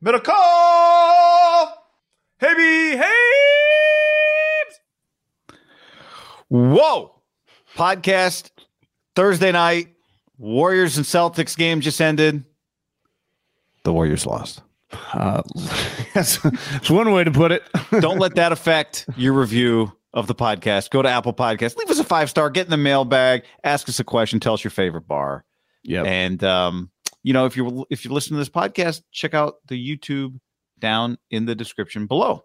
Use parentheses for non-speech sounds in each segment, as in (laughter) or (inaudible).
Miracle! Hey, hey! Whoa! Podcast Thursday night. Warriors and Celtics game just ended. The Warriors lost. Uh, (laughs) that's, that's one way to put it. (laughs) Don't let that affect your review of the podcast. Go to Apple Podcast, leave us a five star, get in the mailbag, ask us a question, tell us your favorite bar. Yeah, and um, you know if you're if you listen to this podcast, check out the YouTube down in the description below.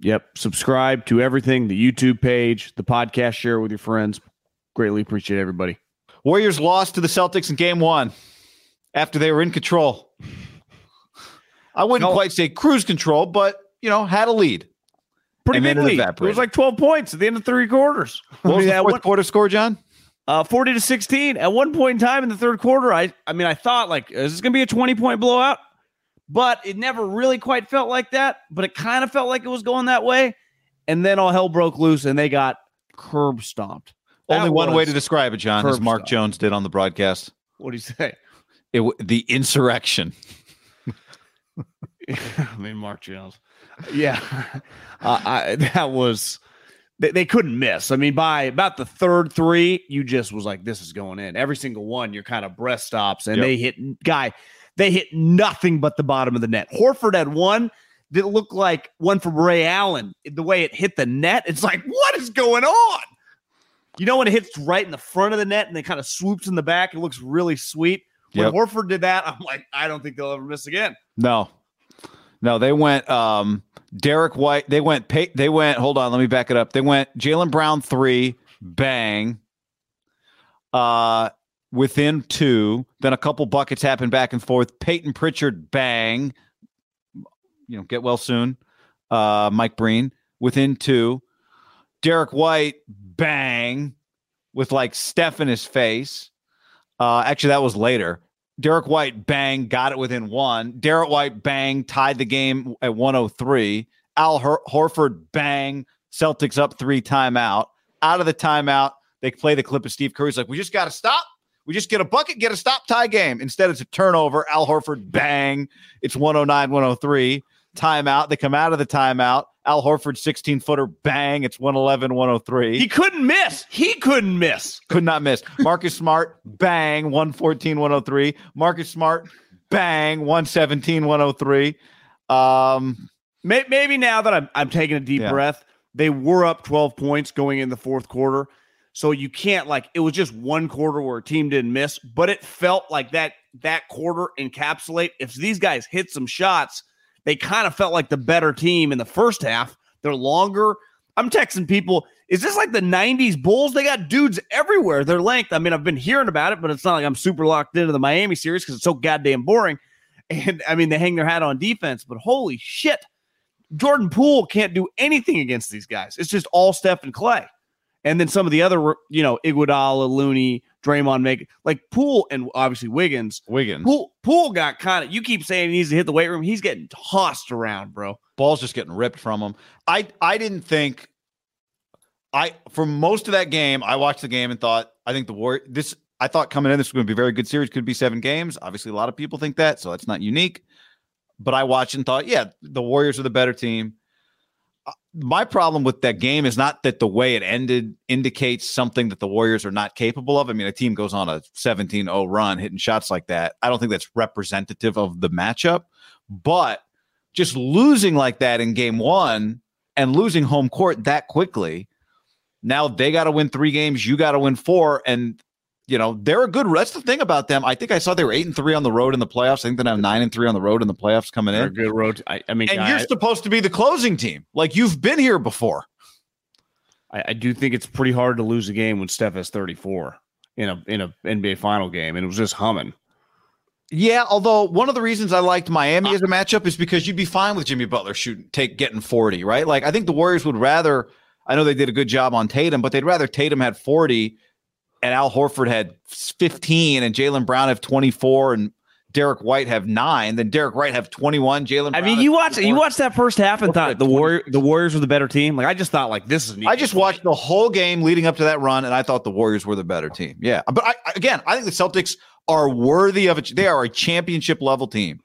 Yep. Subscribe to everything, the YouTube page, the podcast, share with your friends. Greatly appreciate everybody. Warriors lost to the Celtics in game one after they were in control. I wouldn't no. quite say cruise control, but you know, had a lead. Pretty big lead. It was like 12 points at the end of three quarters. What was (laughs) the fourth quarter score, John? Uh, 40 to 16. At one point in time in the third quarter, I I mean, I thought like, is this gonna be a 20 point blowout? But it never really quite felt like that. But it kind of felt like it was going that way. And then all hell broke loose and they got curb stomped. That Only one way to describe it, John, as Mark Jones did on the broadcast. What do you say? It the insurrection. (laughs) (laughs) I mean, Mark Jones. Yeah, (laughs) uh, I, that was they, they, couldn't miss. I mean, by about the third three, you just was like, "This is going in." Every single one, you're kind of breast stops, and yep. they hit guy. They hit nothing but the bottom of the net. Horford had one that looked like one from Ray Allen. The way it hit the net, it's like, what is going on? You know when it hits right in the front of the net and then kind of swoops in the back, it looks really sweet. When yep. Horford did that, I'm like, I don't think they'll ever miss again. No, no, they went um Derrick White. They went. They went. Hold on, let me back it up. They went Jaylen Brown three, bang. Uh, within two, then a couple buckets happened back and forth. Payton Pritchard, bang. You know, get well soon. Uh, Mike Breen within two. Derrick White, bang, with like Steph in his face. Uh, actually, that was later. Derrick White bang got it within one. Derrick White bang tied the game at 103. Al Hor- Horford bang Celtics up three timeout. Out of the timeout, they play the clip of Steph Curry's like, we just got to stop. We just get a bucket, get a stop tie game. Instead, it's a turnover. Al Horford bang. It's 109, 103. Timeout. They come out of the timeout. Al Horford 16 footer bang. It's 111, 103. He couldn't miss. He couldn't miss. Could not miss. Marcus Smart bang 114, 103. Marcus Smart bang 117, 103. Um, maybe now that I'm, I'm taking a deep yeah. breath, they were up 12 points going in the fourth quarter. So you can't like it was just one quarter where a team didn't miss, but it felt like that that quarter encapsulate if these guys hit some shots – they kind of felt like the better team in the first half. They're longer. I'm texting people, is this like the 90s Bulls? They got dudes everywhere. Their length. I mean, I've been hearing about it, but it's not like I'm super locked into the Miami series because it's so goddamn boring. (laughs) And I mean, they hang their hat on defense, but holy shit. Jordan Poole can't do anything against these guys. It's just all Steph and Klay. And then some of the other, you know, Iguodala, Looney, Draymond make like Poole and obviously Wiggins. Wiggins. Poole, Poole got kind of. You keep saying he needs to hit the weight room. He's getting tossed around, bro. Ball's just getting ripped from him. I I didn't think. I for most of that game, I watched the game and thought I think the war this I thought coming in this was going to be a very good series. Could be seven games. Obviously, a lot of people think that, so that's not unique. But I watched and thought, yeah, the Warriors are the better team my problem with that game is not that the way it ended indicates something that the Warriors are not capable of. I mean, a team goes on a 17 0 run hitting shots like that. I don't think that's representative of the matchup, but just losing like that in game one and losing home court that quickly. Now they got to win three games. You got to win four. And you know, they're a good. That's the thing about them. I think I saw they were eight and three on the road in the playoffs. I think they have nine and three on the road in the playoffs coming in. they're in. good road. I, I mean, and you're supposed to be the closing team. Like you've been here before. I, I, do think it's pretty hard to lose a game when Steph has 34 in a in a NBA final game, and it was just humming. Yeah, although one of the reasons I liked Miami uh, as a matchup is because you'd be fine with Jimmy Butler shooting, take getting 40, right? Like I think the Warriors would rather. I know they did a good job on Tatum, but they'd rather Tatum had 40 and Al Horford had 15 and Jaylen Brown have 24 and Derrick White have nine, then Derrick White have 21. Jalen I mean, you watched you watched that first half and thought the Warrior the Warriors were the better team. Like I just thought like this is. I just watched the whole game leading up to that run, and I thought the Warriors were the better team. Yeah, but I, again, I think the Celtics are worthy of it. They are a championship level team.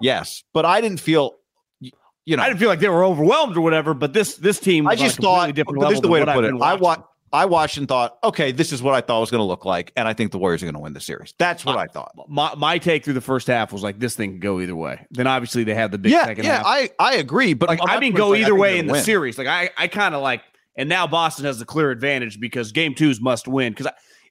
Yes, but I didn't feel. You know, I didn't feel like they were overwhelmed or whatever. But this this team, I just thought. Different this is the way to put it. I watched. I watched and thought, okay, this is what I thought was going to look like, and I think the Warriors are going to win the series. That's what my, I thought. My my take through the first half was like this thing could go either way. Then obviously they had the big yeah, second yeah, half. I I agree, but like, I mean, go like, either way in the win. series. Like I I kind of like, and now Boston has the clear advantage because game two is must win. Because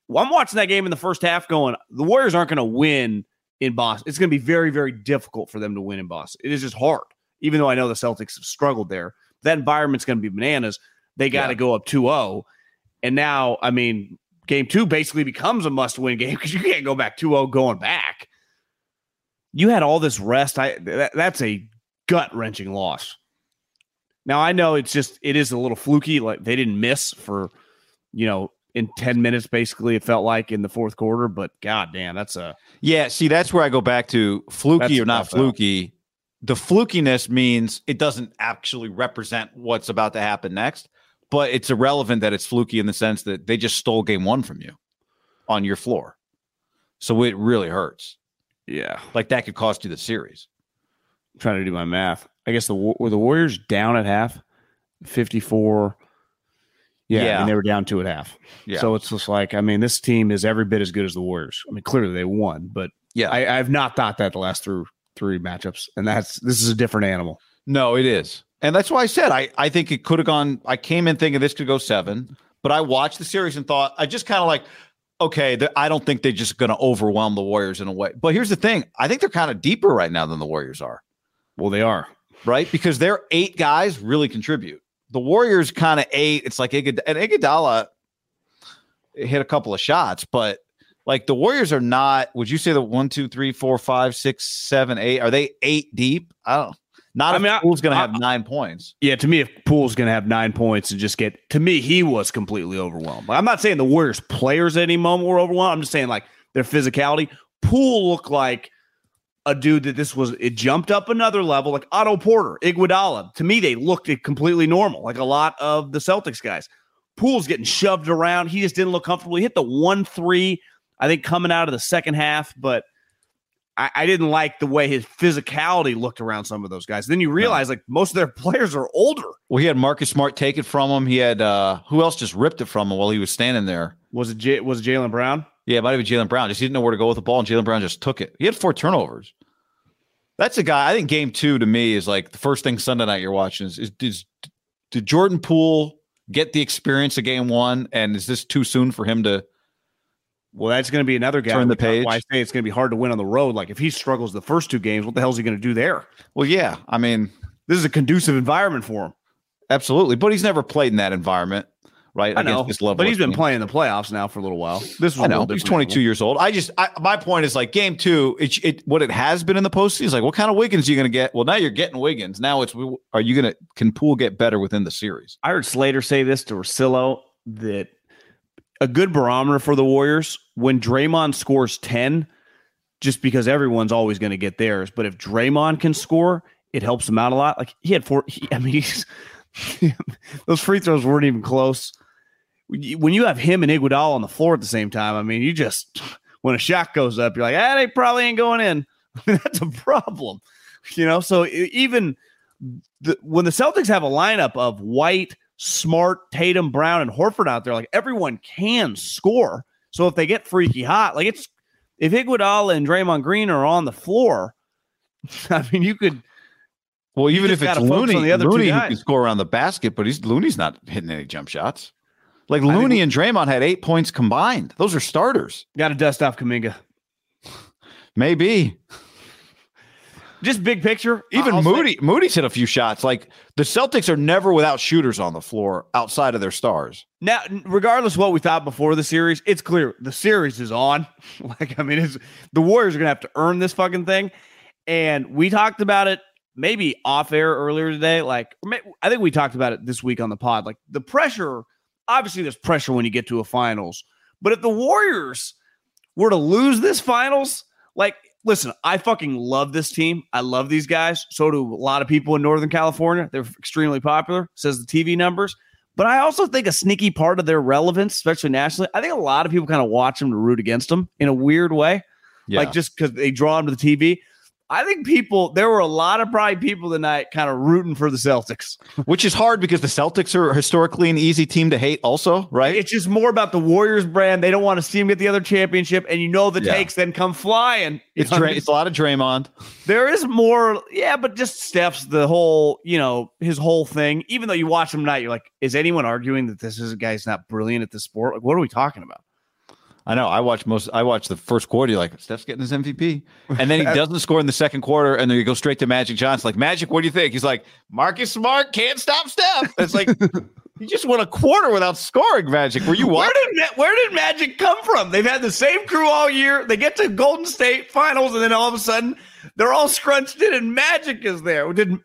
well, I'm watching that game in the first half, going, the Warriors aren't going to win in Boston. It's going to be very very difficult for them to win in Boston. It is just hard, even though I know the Celtics have struggled there. That environment's going to be bananas. They got to yeah. go up 2-0 and now, I mean, game two basically becomes a must win game because you can't go back 2 0 going back. You had all this rest. I that, That's a gut wrenching loss. Now, I know it's just, it is a little fluky. Like they didn't miss for, you know, in 10 minutes, basically, it felt like in the fourth quarter. But god damn, that's a. Yeah. See, that's where I go back to fluky or not fluky. Out. The flukiness means it doesn't actually represent what's about to happen next but it's irrelevant that it's fluky in the sense that they just stole game one from you on your floor. So it really hurts. Yeah. Like that could cost you the series. I'm trying to do my math. I guess the were the Warriors down at half, 54. Yeah, yeah. and they were down two at half. Yeah. So it's just like, I mean, this team is every bit as good as the Warriors. I mean, clearly they won, but yeah, I, I've not thought that the last three three matchups, and that's this is a different animal. No, it is. And that's why I said I, I think it could have gone. I came in thinking this could go seven, but I watched the series and thought I just kind of like, okay, I don't think they're just going to overwhelm the Warriors in a way. But here's the thing: I think they're kind of deeper right now than the Warriors are. Well, they are right because their eight guys really contribute. The Warriors kind of eight. It's like Igud- and Iguodala hit a couple of shots, but like the Warriors are not. Would you say the one, two, three, four, five, six, seven, eight? Are they eight deep? I don't. Not I mean, Poole's going to have nine points. Yeah, to me, if Poole's going to have nine points and just get to me, he was completely overwhelmed. I'm not saying the Warriors players at any moment were overwhelmed. I'm just saying like their physicality. Poole looked like a dude that this was. It jumped up another level, like Otto Porter, Iguodala. To me, they looked completely normal, like a lot of the Celtics guys. Poole's getting shoved around. He just didn't look comfortable. He hit the one three, I think, coming out of the second half, but I, I, didn't like the way his physicality looked around some of those guys. Then you realize no. like most of their (laughs) players are older. Well, he had Marcus Smart take it from him. He had uh who else just ripped it from him while he was standing there? Was it J- was Jaylen Brown? Yeah, it might have been Jaylen Brown. Just he didn't know where to go with the ball, and Jaylen Brown just took it. He had four turnovers. That's a guy. I think game two to me is like the first thing Sunday night you're watching is, is, is did Jordan Poole get the experience of game one, and is this too soon for him to well, that's going to be another guy. Turn the page. Why I say it's going to be hard to win on the road. Like if he struggles the first two games, what the hell is he going to do there? Well, yeah. I mean, this is a conducive environment for him. Absolutely, but he's never played in that environment, right? I know, but he's been team. playing the playoffs now for a little while. This was I know he's 22 years old. I just I, my point is like game two. It, it what it has been in the postseason is like what kind of Wiggins are you going to get? Well, now you're getting Wiggins. Now it's are you going to can Poole get better within the series? I heard Slater say this to Russillo that a good barometer for the Warriors when Draymond scores 10, just because everyone's always going to get theirs. But if Draymond can score, it helps him out a lot. Like he had four, he, I mean, (laughs) those free throws weren't even close. When you have him and Iguodala on the floor at the same time, I mean, you just when a shot goes up, you're like, ah, they probably ain't going in. (laughs) That's a problem, you know. So even the, when the Celtics have a lineup of White, Smart, Tatum, Brown, and Horford out there, like everyone can score. So if they get freaky hot, like it's if Iguodala and Draymond Green are on the floor, (laughs) I mean, you could. Well, even if it's Looney, on the other Looney who can score around the basket, but he's Looney's not hitting any jump shots. Like Looney and Draymond had eight points combined. Those are starters. Got to dust off Kuminga. Maybe. Just big picture. Even I'll Moody, say- Moody's hit a few shots. Like the Celtics are never without shooters on the floor outside of their stars. Now, regardless of what we thought before the series, it's clear the series is on. (laughs) like, I mean, it's the Warriors are gonna have to earn this fucking thing. And we talked about it maybe off air earlier today. Like, I think we talked about it this week on the pod. Like the pressure, obviously, there's pressure when you get to a finals. But if the Warriors were to lose this finals, like listen, I fucking love this team. I love these guys. So do a lot of people in Northern California. They're extremely popular, says the TV numbers. But I also think a sneaky part of their relevance, especially nationally, I think a lot of people kind of watch them to root against them in a weird way. Yeah. Like just because they draw them to the TV. I think people, there were a lot of probably people tonight kind of rooting for the Celtics. (laughs) Which is hard because the Celtics are historically an easy team to hate, also, right? It's just more about the Warriors brand. They don't want to see them get the other championship. And you know, the yeah. takes then come flying. It's, Dray- it's a lot of Draymond. There is more, yeah, but just Steph's the whole, you know, his whole thing. Even though you watch him tonight, you're like, is anyone arguing that this is a guy's not brilliant at the sport? Like, what are we talking about? I know. I watched most. I watched the first quarter. You're like, Steph's getting his MVP, and then he (laughs) doesn't score in the second quarter, and then you go straight to Magic Johnson. Like Magic, what do you think? He's like, Marcus Smart can't stop Steph. It's like (laughs) you just won a quarter without scoring. Magic, were you Where did where did Magic come from? They've had the same crew all year. They get to Golden State Finals, and then all of a sudden they're all scrunched in, and Magic is there. Did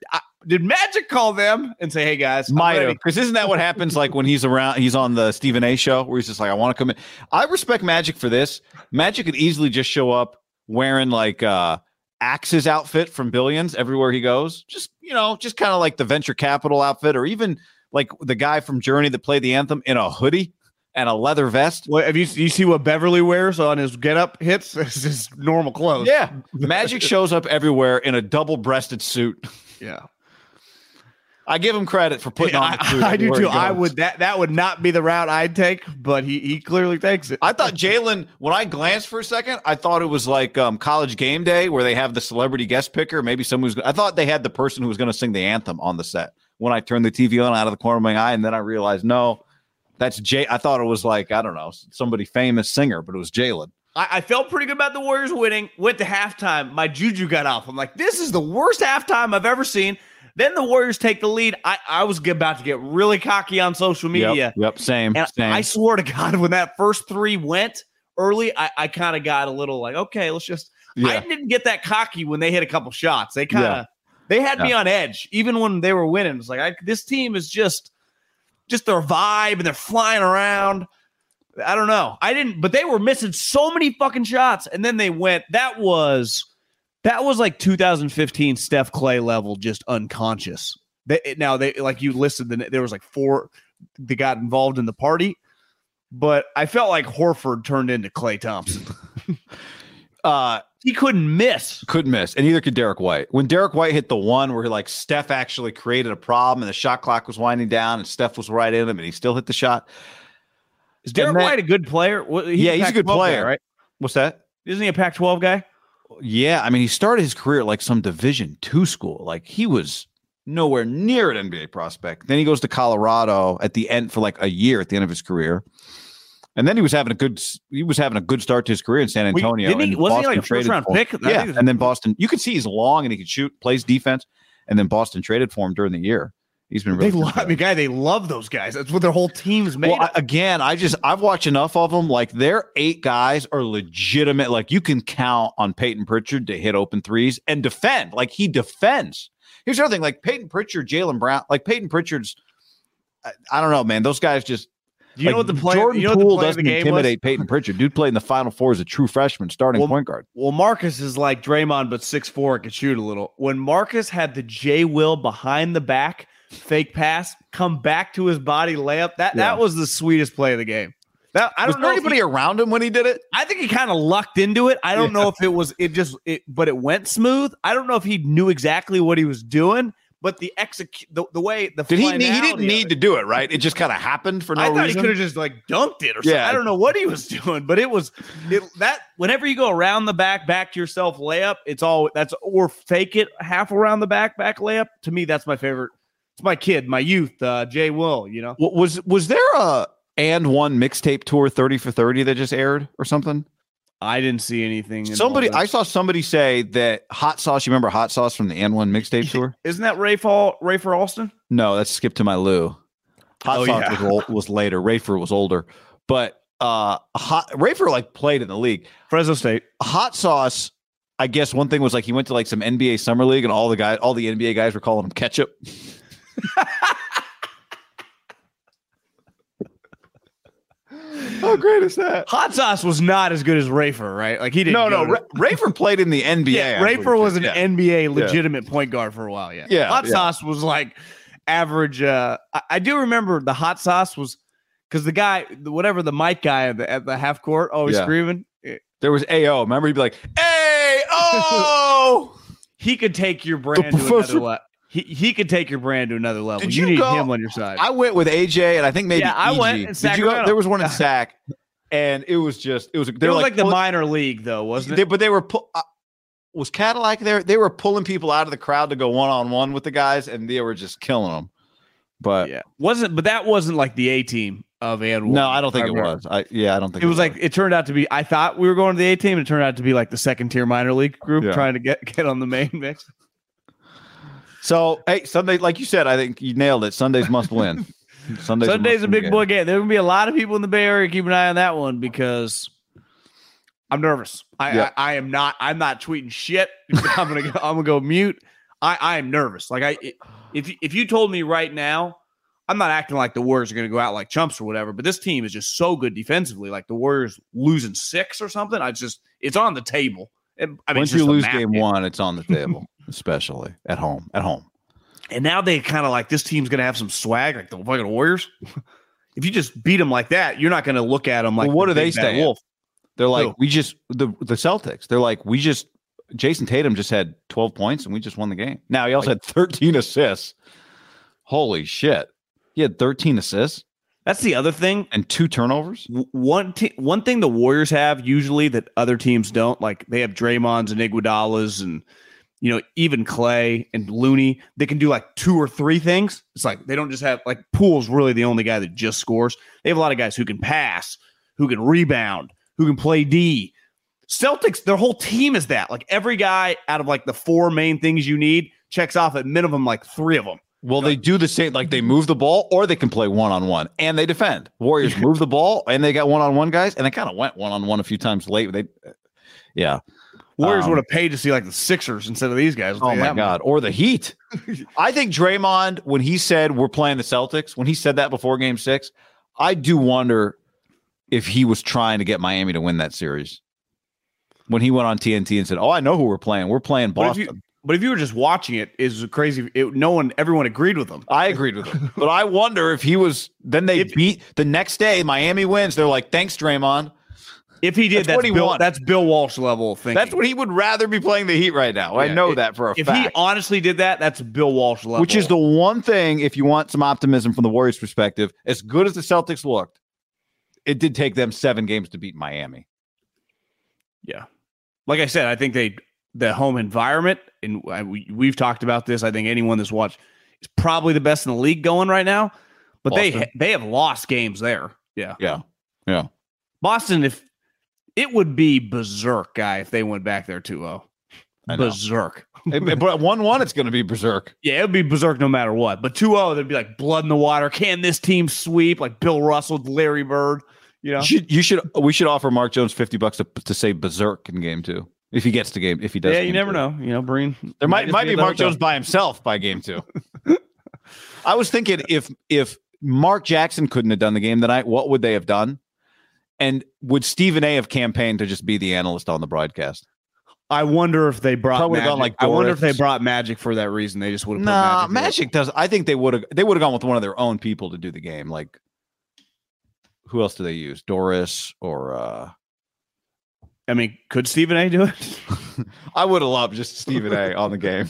did Magic call them and say, "Hey guys, might have"? Because isn't that what happens? Like when he's around, he's on the Stephen A. show where he's just like, "I want to come in." I respect Magic for this. Magic could easily just show up wearing like uh Axe's outfit from Billions everywhere he goes. Just you know, just kind of like the venture capital outfit, or even like the guy from Journey that played the anthem in a hoodie and a leather vest. Well, have you you see what Beverly wears on his getup hits? (laughs) It's just normal clothes. Yeah, Magic shows up everywhere in a double breasted suit. Yeah. I give him credit for putting on. The I, I do too. I would that that would not be the route I'd take, but he he clearly takes it. I thought Jalen. When I glanced for a second, I thought it was like um, college game day where they have the celebrity guest picker. Maybe someone who's. I thought they had the person who was going to sing the anthem on the set. When I turned the TV on out of the corner of my eye, and then I realized no, that's Jay. I thought it was like I don't know somebody famous singer, but it was Jalen. I, I, felt pretty good about the Warriors winning. Went to halftime. My juju got off. I'm like, this is the worst halftime I've ever seen. Then the Warriors take the lead. I, I was about to get really cocky on social media. Yep, yep same, and same. I swear to God, when that first three went early, I, I kind of got a little like, okay, let's just. Yeah. I didn't get that cocky when they hit a couple shots. They kind of yeah. they had yeah. me on edge, even when they were winning. It's like I, this team is just just their vibe and they're flying around. I don't know. I didn't, but they were missing so many fucking shots, and then they went. That was that was like 2015 Steph Klay level, just unconscious. They, now they like you listed, the there was like four that got involved in the party, but I felt like Horford turned into Klay Thompson. (laughs) uh, he couldn't miss. Couldn't miss. And neither could Derrick White. When Derrick White hit the one where like Steph actually created a problem and the shot clock was winding down and Steph was right in him and he still hit the shot. Is Derrick then, White a good player? He's yeah, he's a good player, guy, right? What's that? Isn't he a Pac 12 guy? Yeah, I mean, he started his career at like some Division two school. Like he was nowhere near an NBA prospect. Then he goes to Colorado at the end for like a year at the end of his career. And then he was having a good he was having a good start to his career in San Antonio. Wait, he, wasn't Boston he like a first round pick? Yeah, and then Boston. You can see he's long and he can shoot, plays defense, and then Boston traded for him during the year. He's been really they love, I mean, guy. They love those guys. That's what their whole team's made. Well, I, again, I just I've watched enough of them. Like their eight guys are legitimate. Like you can count on Payton Pritchard to hit open threes and defend. Like he defends. Here's the other thing. Like Payton Pritchard, Jaylen Brown. Like Payton Pritchard's. I, I, don't know, man. Those guys just. You like, know what the play? Jordan you know Poole doesn't intimidate was? Payton Pritchard. Dude played in the Final Four as a true freshman, starting well, point guard. Well, Marcus is like Draymond, but six four, can shoot a little. When Marcus had the J Will behind the back fake pass, come back to his body, layup. That yeah. that was the sweetest play of the game. That, I don't was know anybody he, around him when he did it. I think he kind of lucked into it. I don't yeah. know if it was it just it, but it went smooth. I don't know if he knew exactly what he was doing, but the execute the, the way the did he he didn't need to do it right. It just kind of happened for no I thought reason. he could have just like dunked it or something. Yeah. I don't know what he was (laughs) doing, but it was it, that whenever you go around the back, back to yourself layup, it's all that's or fake it half around the back, back layup. To me, that's my favorite it's my kid, my youth, uh, Jay Will. You know, was was there a and one mixtape tour thirty for thirty that just aired or something? I didn't see anything. Somebody, I saw somebody say that hot sauce. You remember hot sauce from the and one mixtape tour? Isn't that Ray Fall, Rafer Alston? No, that's Skip to My Lou. Hot Oh, sauce yeah. was, old, was later. Rafer was older, but uh, hot Rafer like played in the league. Fresno State. Hot sauce. I guess one thing was like he went to like some NBA summer league, and all the guys, all the NBA guys were calling him ketchup. (laughs) How great is that? Hot sauce was not as good as Rafer, right? Like he didn't. No, no. to- Ra- Rafer played in the NBA. yeah, Rafer was an Yeah. NBA legitimate point guard for a while. Yeah, Yeah, Hot yeah. sauce was like average. Uh, I, I do remember the hot sauce was because the guy, whatever the mic guy at the, at the half court, always Yeah. screaming. There was AO. Remember, he'd be like, "Hey, oh!" (laughs) He could take your brand to professor- another level. He, he could take your brand to another level. Did you, you need go- him on your side. I went with AJ, and I think maybe Yeah, I EG. went Did you go? There was one in (laughs) Sac, and it was just it was. They it were was like, the pulling- minor league, though, wasn't They, it? but they were pu- uh, was Cadillac there? They were pulling people out of the crowd to go one on one with the guys, and they were just killing them. But yeah, wasn't. But that wasn't like the A team of and no, I don't think it was. I yeah, I don't think It was like it turned out to be. I thought we were going to the A team, and it turned out to be like the second tier minor league group Yeah. trying to get get on the main mix. So hey, Sunday, like you said, I think you nailed it. Sundays must win. (laughs) Sundays, Sunday's a big game. boy game. There will be a lot of people in the Bay Area. Keep an eye on that one because I'm nervous. I Yeah. I, I am not. I'm not tweeting shit. (laughs) I'm gonna go, I'm gonna go mute. I I am nervous. Like I if if you told me right now, I'm not acting like the Warriors are gonna go out like chumps or whatever. But this team is just so good defensively. Like the Warriors losing six or something. I just it's on the table. It- I mean, Once you lose math game one, it's on the table, (laughs) especially at home. At home. And now they kind of like this team's going to have some swag, like the fucking Warriors. if you just beat them like that, you're not going to look at them like Well, what the do they stand? Wolf. They're like, Who? we just the the Celtics. They're like, we just Jayson Tatum just had 12 points and we just won the game. Now he also had 13 assists. Holy shit. He had 13 assists That's the other thing. and two turnovers. One te- one thing the Warriors have usually that other teams don't, like they have Draymond's and Iguodala's and you know even Klay and Looney. They can do like two or three things. It's like they don't just have like Poole's really the only guy that just scores. They have a lot of guys who can pass, who can rebound, who can play D. Celtics, their whole team is that. Like every guy out of like the four main things you need checks off at minimum like three of them. Well, they do the same, like they move the ball or they can play one on one and they defend. Warriors move the ball and they got one on one guys and they kind of went one on one a few times late. They, yeah. Warriors Um, would have paid to see like the Sixers instead of these guys. Oh my much. god! Or the Heat. (laughs) I think Draymond, when he said we're playing the Celtics, when he said that before Game Six, I do wonder if he was trying to get Miami to win that series. When he went on TNT and said, "Oh, I know who we're playing. We're playing Boston." But if you were just watching it, is crazy. It, no one, everyone agreed with him. I agreed with him, but I wonder if he was. Then they If- beat the next day. Miami wins. They're like, "Thanks, Draymond." If he did, That's that's, what he Bill, wanted. that's Bill Walsh level thing. That's what he would rather be playing the Heat right now. I know it- that for a if fact. If he honestly did that, that's Bill Walsh level. Which is the one thing, if you want some optimism from the Warriors' perspective, as good as the Celtics looked, it did take them seven games to beat Miami. yeah. Like I said, I think they the home environment, and we we've talked about this. I think anyone that's watched is probably the best in the league going right now. But they Boston. ha- they have lost games there. Yeah, Yeah. Yeah. Boston. If it would be berserk, guy, if they went back there 2-0. I know. berserk. but 1 1, it's going to be berserk. Yeah, it'd be berserk no matter what. But 2-0, there'd be like blood in the water. Can this team sweep? Like Bill Russell, Larry Bird. You know, You should, you should, we should offer Mark Jones 50 bucks to, to say berserk in game two. If he gets to game, if he does. yeah, you never two. know. You know, Breen. There might might be at Mark hotel. Jones by himself by game two. I was thinking if if Mark Jackson couldn't have done the game tonight, what would they have done? And would Stephen A have campaigned to just be the analyst on the broadcast? I wonder if they brought. Probably Magic. gone like I wonder if they brought Magic for that reason. They just would have. Nah, put Magic. Magic does. I think they would have. They would have gone with one of their own people to do the game. Like, who else do they use? Doris or uh I mean, could Stephen A. do it? (laughs) I would have loved just Stephen A. on the game.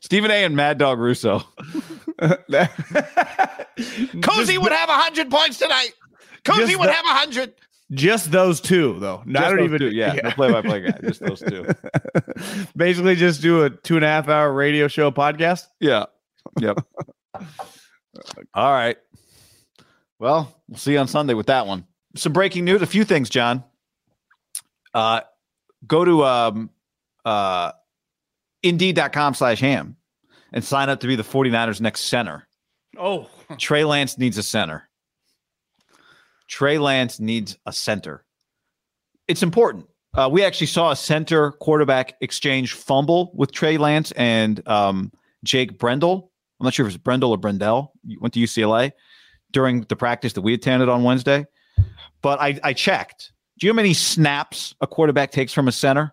Stephen A. and Mad Dog Russo. (laughs) Cozy would have hundred points tonight. Cozy would the- have hundred. just those two though. Not Just those even. two, yeah, the play-by-play guy. Just (laughs) those two. Basically, just do a two and a half hour radio show podcast. Yeah. Yep. All right. Well, we'll see you on Sunday with that one. Some breaking news. A few things, John. Uh, go to um, uh, indeed.com slash ham and sign up to be the 49ers next center. Oh, (laughs) Trey Lance needs a center. Trey Lance needs a center. It's important. Uh, we actually saw a center quarterback exchange fumble with Trey Lance and um, Jake Brendel. I'm not sure if it's Brendel or Brendel. You went to UCLA during the practice that we attended on Wednesday. But I, I checked. Do you know how many snaps a quarterback takes from a center? Do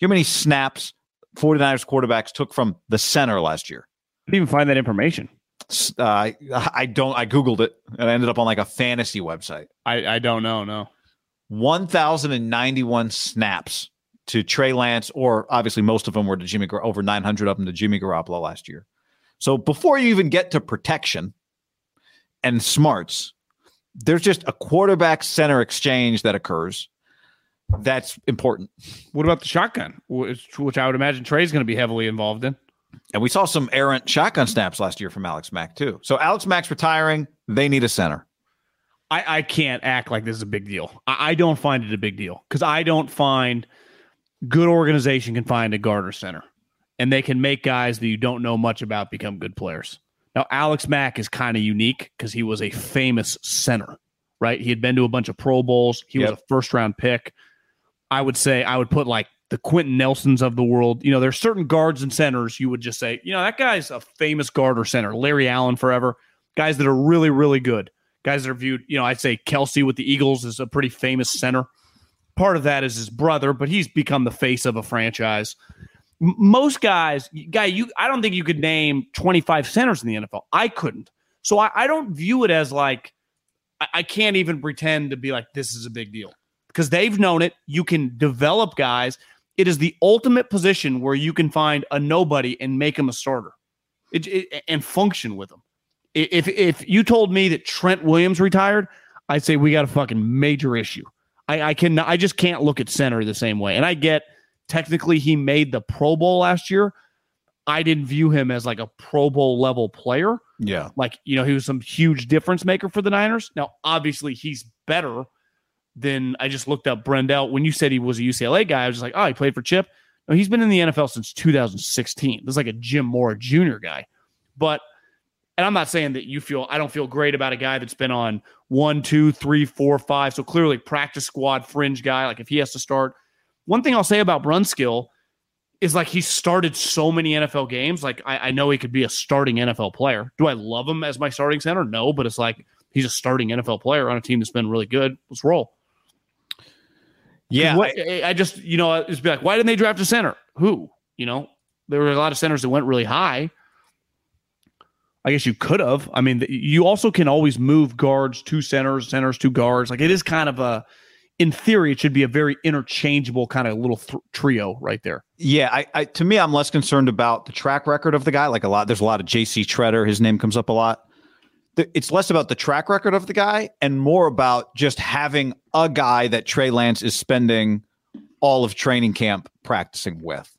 you know how many snaps 49ers quarterbacks took from the center last year? I didn't even find that information. Uh, I don't. I googled it and I ended up on like a fantasy website. I, I don't know. No, one thousand and ninety-one snaps to Trey Lance, or obviously most of them were to Jimmy. Over nine hundred of them to Jimmy Garoppolo last year. So before you even get to protection and smarts, there's just a quarterback center exchange that occurs. That's important. What about the shotgun, which, which I would imagine Trey's going to be heavily involved in? And we saw some errant shotgun snaps last year from Alex Mack too. So Alex Mack's retiring. They need a center. I, I can't act like this is a big deal. I, I don't find it a big deal because I don't find good organization can find a guard or center, and they can make guys that you don't know much about become good players. Now Alex Mack is kind of unique because he was a famous center, right? He had been to a bunch of Pro Bowls. He yep. was a first round pick. I would say I would put like the Quenton Nelsons of the world. You know, there's certain guards and centers you would just say, you know, that guy's a famous guard or center. Larry Allen forever. Guys that are really, really good. Guys that are viewed, you know, I'd say Kelce with the Eagles is a pretty famous center. Part of that is his brother, but he's become the face of a franchise. Most guys, guy, you I don't think you could name 25 centers in the NFL. I couldn't. So I, I don't view it as like I, I can't even pretend to be like this is a big deal because they've known it. You can develop guys it is the ultimate position where you can find a nobody and make him a starter it, it, and function with him. If if you told me that Trent Williams retired, I'd say we got a fucking major issue. I, I can I just can't look at center the same way. And I get technically he made the Pro Bowl last year. I didn't view him as like a Pro Bowl level player. Yeah. Like, you know, he was some huge difference maker for the Niners. Now, obviously, he's better than I just looked up Brendel. When you said he was a UCLA guy, I was just like, oh, he played for Chip. No, he's been in the NFL since 2016. This is like a Jim Moore Jr. guy. But, and I'm not saying that you feel, I don't feel great about a guy that's been on one, two, three, four, five. So clearly practice squad fringe guy. Like if he has to start, one thing I'll say about Brunskill is like he started so many NFL games. Like I, I know he could be a starting NFL player. Do I love him as my starting center? No, but it's like he's a starting NFL player on a team that's been really good. Let's roll. Yeah, what, I, I, just you know it's be like, why didn't they draft a center? Who? You know, there were a lot of centers that went really high. I guess you could have. I mean, you also can always move guards to centers, centers to guards. Like it is kind of a, in theory, it should be a very interchangeable kind of little th- trio right there. Yeah, I, I, to me, I'm less concerned about the track record of the guy. Like a lot, there's a lot of J.C. Tretter. His name comes up a lot it's less about the track record of the guy and more about just having a guy that Trey Lance is spending all of training camp practicing with.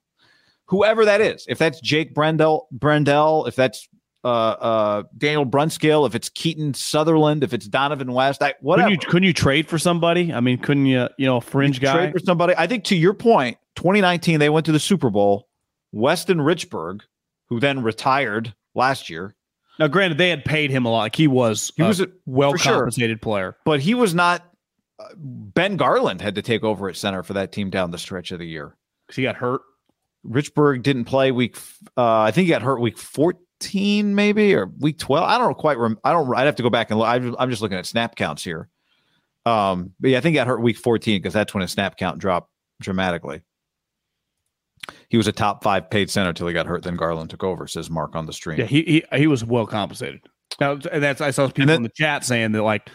Whoever that is, if that's Jake Brendel, Brendel, if that's uh, uh, Daniel Brunskill, if it's Keaton Sutherland, if it's Donovan West, I, whatever. Couldn't you, couldn't you trade for somebody? I mean, couldn't you, you know, fringe guy trade for somebody? I think to your point, 2019 they went to the Super Bowl. Weston Richburg, who then retired last year, now, granted, they had paid him a lot. Like he was he was a well compensated sure. player, but he was not. Uh, ben Garland had to take over at center for that team down the stretch of the year because he got hurt. Richburg didn't play week. Uh, I think he got hurt week fourteen, maybe or week twelve. I don't quite. Rem- I don't. I'd have to go back and look. I'm just looking at snap counts here. Um, but yeah, I think he got hurt week fourteen because that's when his snap count dropped dramatically. He was a top five paid center until he got hurt. Then Garland took over. Says Mark on the stream. Yeah, he he, he was well compensated. Now that's I saw people then, in the chat saying that like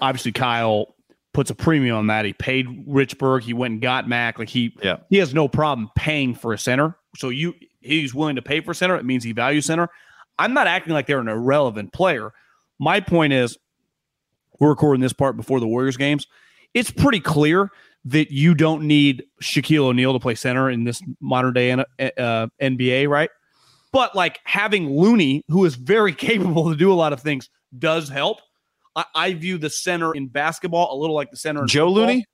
obviously Kyle puts a premium on that. He paid Richburg. He went and got Mack. Like he yeah. he has no problem paying for a center. So you he's willing to pay for center. It means he values center. I'm not acting like they're an irrelevant player. My point is, we're recording this part before the Warriors games. It's pretty clear that you don't need Shaquille O'Neal to play center in this modern day uh, NBA, right? But like having Looney, who is very (laughs) capable to do a lot of things, does help. I, I view the center in basketball a little like the center in Joe football. Looney.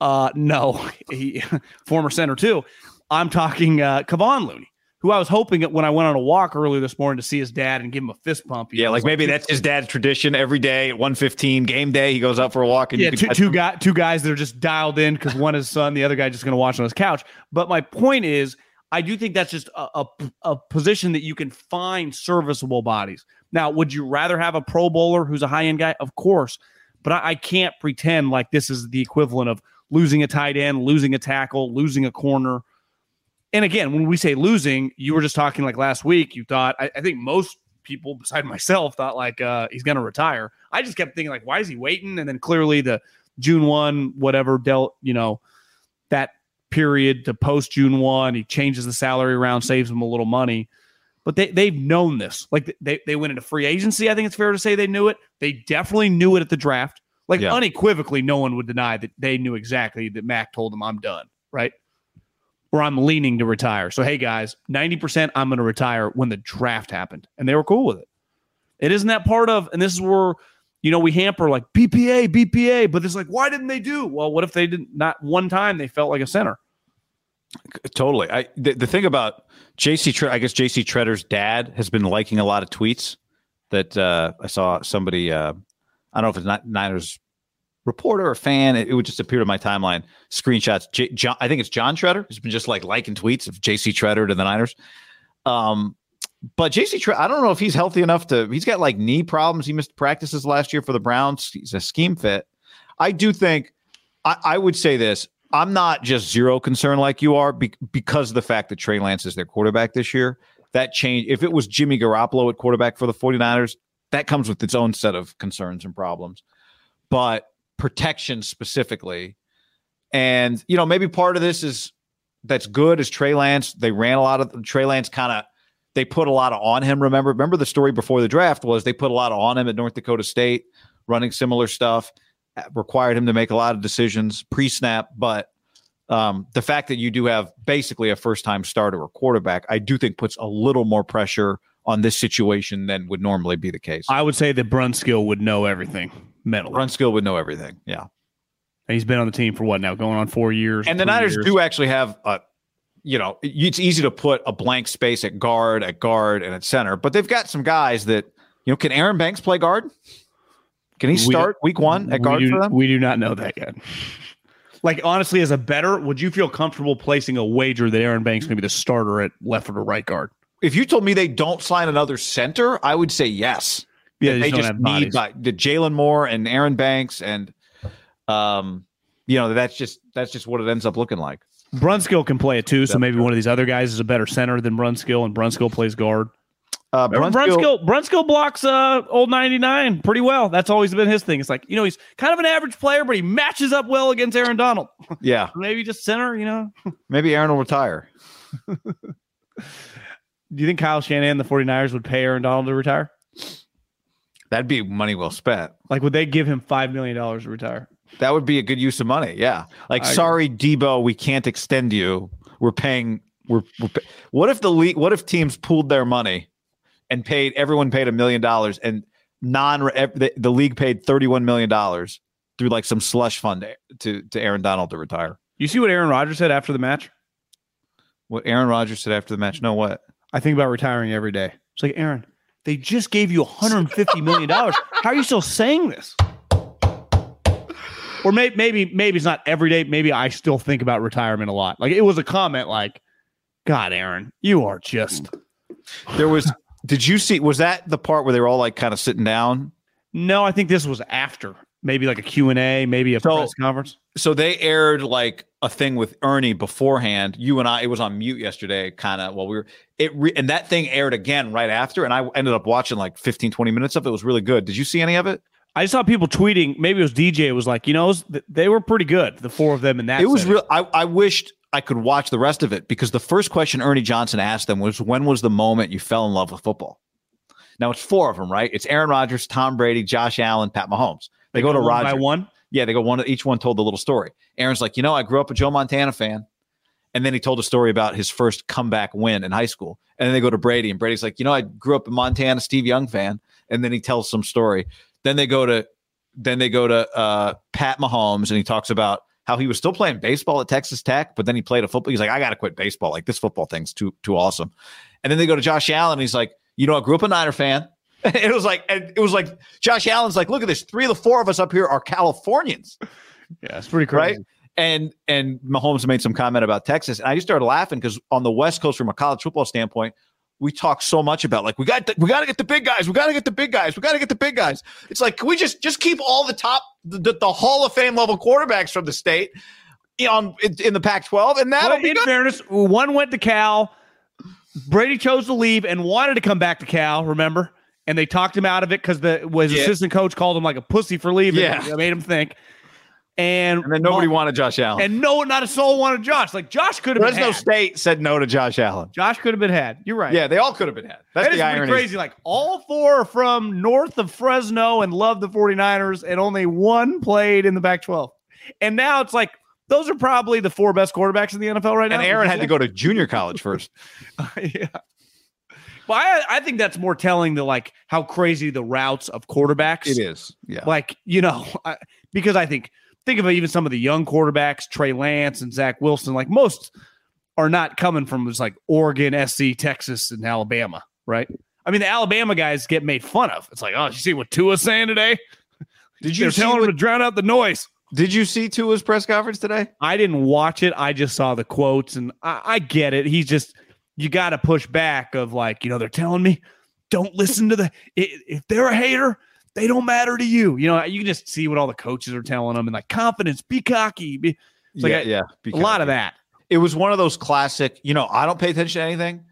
Uh, no, (laughs) he, former center too. I'm talking uh, Kevon Looney, who I was hoping when I went on a walk earlier this morning to see his dad and give him a fist pump. Yeah, know, like maybe that's his dad's tradition every day at 115 game day. He goes out for a walk. And yeah, two, two, guy, two guys that are just dialed in because one is son, the other guy just going to watch on his couch. But my point is, I do think that's just a, a, a position that you can find serviceable bodies. Now, would you rather have a Pro Bowler who's a high end guy? Of course. But I, I can't pretend like this is the equivalent of losing a tight end, losing a tackle, losing a corner. And again, when we say losing, you were just talking like last week. You thought I, I think most people, beside myself, thought like uh, he's going to retire. I just kept thinking like, why is he waiting? And then clearly the June one, whatever dealt, you know, that period to post June 1. He changes the salary around, saves them a little money. But they, they've known this. Like they, they went into free agency. I think it's fair to say they knew it. They definitely knew it at the draft. Like yeah. unequivocally, no one would deny that they knew exactly that Mack told them, I'm done, right? Or I'm leaning to retire. So, hey guys, 90% I'm going to retire when the draft happened. And they were cool with it. It isn't that part of, and this is where you know, we hamper like BPA, BPA, but it's like, why didn't they do? Well, what if they didn't? Not one time they felt like a center. Totally. I the, the thing about JC, Tre- I guess JC Tretter's dad has been liking a lot of tweets that uh, I saw somebody. Uh, I don't know if it's not Niners reporter or fan. It, would just appear to my timeline screenshots. J- John, I think it's John Tretter. He's been just like liking tweets of JC Tretter to the Niners. Um, but JC, I don't know if he's healthy enough to. He's got like knee problems. He missed practices last year for the Browns. He's a scheme fit. I do think. I, I would say this. I'm not just zero concern like you are be- because of the fact that Trey Lance is their quarterback this year. That change. If it was Jimmy Garoppolo at quarterback for the 49ers, that comes with its own set of concerns and problems. But protection specifically, and you know maybe part of this is that's good is Trey Lance. They ran a lot of Trey Lance kind of they put a lot on him. Remember, remember the story before the draft was they put a lot on him at North Dakota State, running similar stuff, uh, required him to make a lot of decisions pre-snap. But um, the fact that you do have basically a first-time starter or quarterback, I do think puts a little more pressure on this situation than would normally be the case. I would say that Brunskill would know everything mentally. Brunskill would know everything. Yeah. And he's been on the team for what now? Going on four years. And the Niners years. do actually have a you know, it's easy to put a blank space at guard, at guard, and at center, but they've got some guys that, you know, can Aaron Banks play guard? Can he start we, week one at guard do, for them? We do not know that yet. Like honestly, as a better, would you feel comfortable placing a wager that Aaron Banks can be the starter at left or right guard? If you told me they don't sign another center, I would say yes. Yeah, they, just, just need like, the Jaylon Moore and Aaron Banks, and um, you know that's just that's just what it ends up looking like. Brunskill can play it too, so maybe one of these other guys is a better center than Brunskill, and Brunskill plays guard. Uh, Brunskill, Brunskill, Brunskill blocks uh, old 99 pretty well. That's always been his thing. It's like, you know, he's kind of an average player, but he matches up well against Aaron Donald. (laughs) Yeah. maybe just center, you know? maybe Aaron will retire. (laughs) Do you think Kyle Shanahan, the 49ers, would pay Aaron Donald to retire? That'd be money well spent. Like, would they give him $5 million to retire? That would be a good use of money. Yeah. Like, I sorry, agree. Deebo, we can't extend you. We're paying. We're, we're pay- what if the league? What if teams pooled their money and paid everyone paid a million dollars and non the, the league paid thirty one million dollars through like some slush fund to to Aaron Donald to retire. You see what Aaron Rodgers said after the match? What Aaron Rodgers said after the match? No, what? I think about retiring every day. It's like Aaron, they just gave you 150 million dollars. How are you still saying this? or maybe maybe maybe it's not every day. Maybe I still think about retirement a lot. Like it was a comment like, God, Aaron, you are just. There was. did you see? Was that the part where they were all like kind of sitting down? No, I think this was after. Maybe like a Q and A, maybe a so, press conference. So they aired like a thing with Ernie beforehand. You and I, it was on mute yesterday, kind of while we were it, re, and that thing aired again right after. And I ended up watching like 15, 20 minutes of it. It was really good. Did you see any of it? I saw people tweeting. Maybe it was DJ. It was like, you know, they were pretty good. The four of them in that. It was real. I, I wished I could watch the rest of it because the first question Ernie Johnson asked them was, "When was the moment you fell in love with football?" Now it's four of them, right? It's Aaron Rodgers, Tom Brady, Josh Allen, Pat Mahomes. They, they go, go, to Rodgers. By one. Yeah, they go one. Each one told the little story. Aaron's like, you know, I grew up a Joe Montana fan. And then he told a story about his first comeback win in high school. And then they go to Brady, and Brady's like, you know, I grew up a Montana Steve Young fan. And then he tells some story. Then they go to then they go to uh, Pat Mahomes and he talks about how he was still playing baseball at Texas Tech, but then he played a football. He's like, I got to quit baseball. Like this football thing's too too awesome. And then they go to Josh Allen. And he's like, you know, I grew up a Niner fan. (laughs) it was like, it was like Josh Allen's like, look at this. Three of the four of us up here are Californians. (laughs) Yeah, it's pretty crazy. Right? And and Mahomes made some comment about Texas, and I just started laughing because on the West Coast, from a college football standpoint, we talk so much about like we got we got to get the big guys, we got to get the big guys, we got to get the big guys. It's like can we just just keep all the top the, the Hall of Fame level quarterbacks from the state on in, in the Pac-12, and that well, in good. fairness, one went to Cal. Brady chose to leave and wanted to come back to Cal. Remember, and they talked him out of it because the was yeah. assistant coach called him like a pussy for leaving. Yeah, it made him think. And, and then nobody wanted Josh Allen. And no, not a soul wanted Josh. Like Josh could have Fresno State said no to Josh Allen. Josh could have been had. You're right. Yeah, they all could have been had. That's that the irony. crazy. Like all four are from north of Fresno and love the 49ers, and only one played in the Pac 12. And now it's like those are probably the four best quarterbacks in the NFL right now. And Aaron had to go to junior college first. (laughs) yeah. Well, I, I think that's more telling the like how crazy the routes of quarterbacks. It is. Yeah. Like, you know, (laughs) I, because I think think of even some of the young quarterbacks, Trey Lance and Zach Wilson, like most are not coming from just like Oregon, SC, Texas, and Alabama, right? I mean, the Alabama guys get made fun of. It's like, oh, you see what Tua's saying today? (laughs) Did you tell him to drown out the noise? Did you see Tua's press conference today? I didn't watch it. I just saw the quotes, and I, I get it. He's just you got to push back of like, you know, they're telling me don't listen to the if they're a hater, they don't matter to you. You know, you can just see what all the coaches are telling them and like confidence, be cocky. Be, yeah, like, yeah, a lot of that. It was one of those classic, you know, I don't pay attention to anything.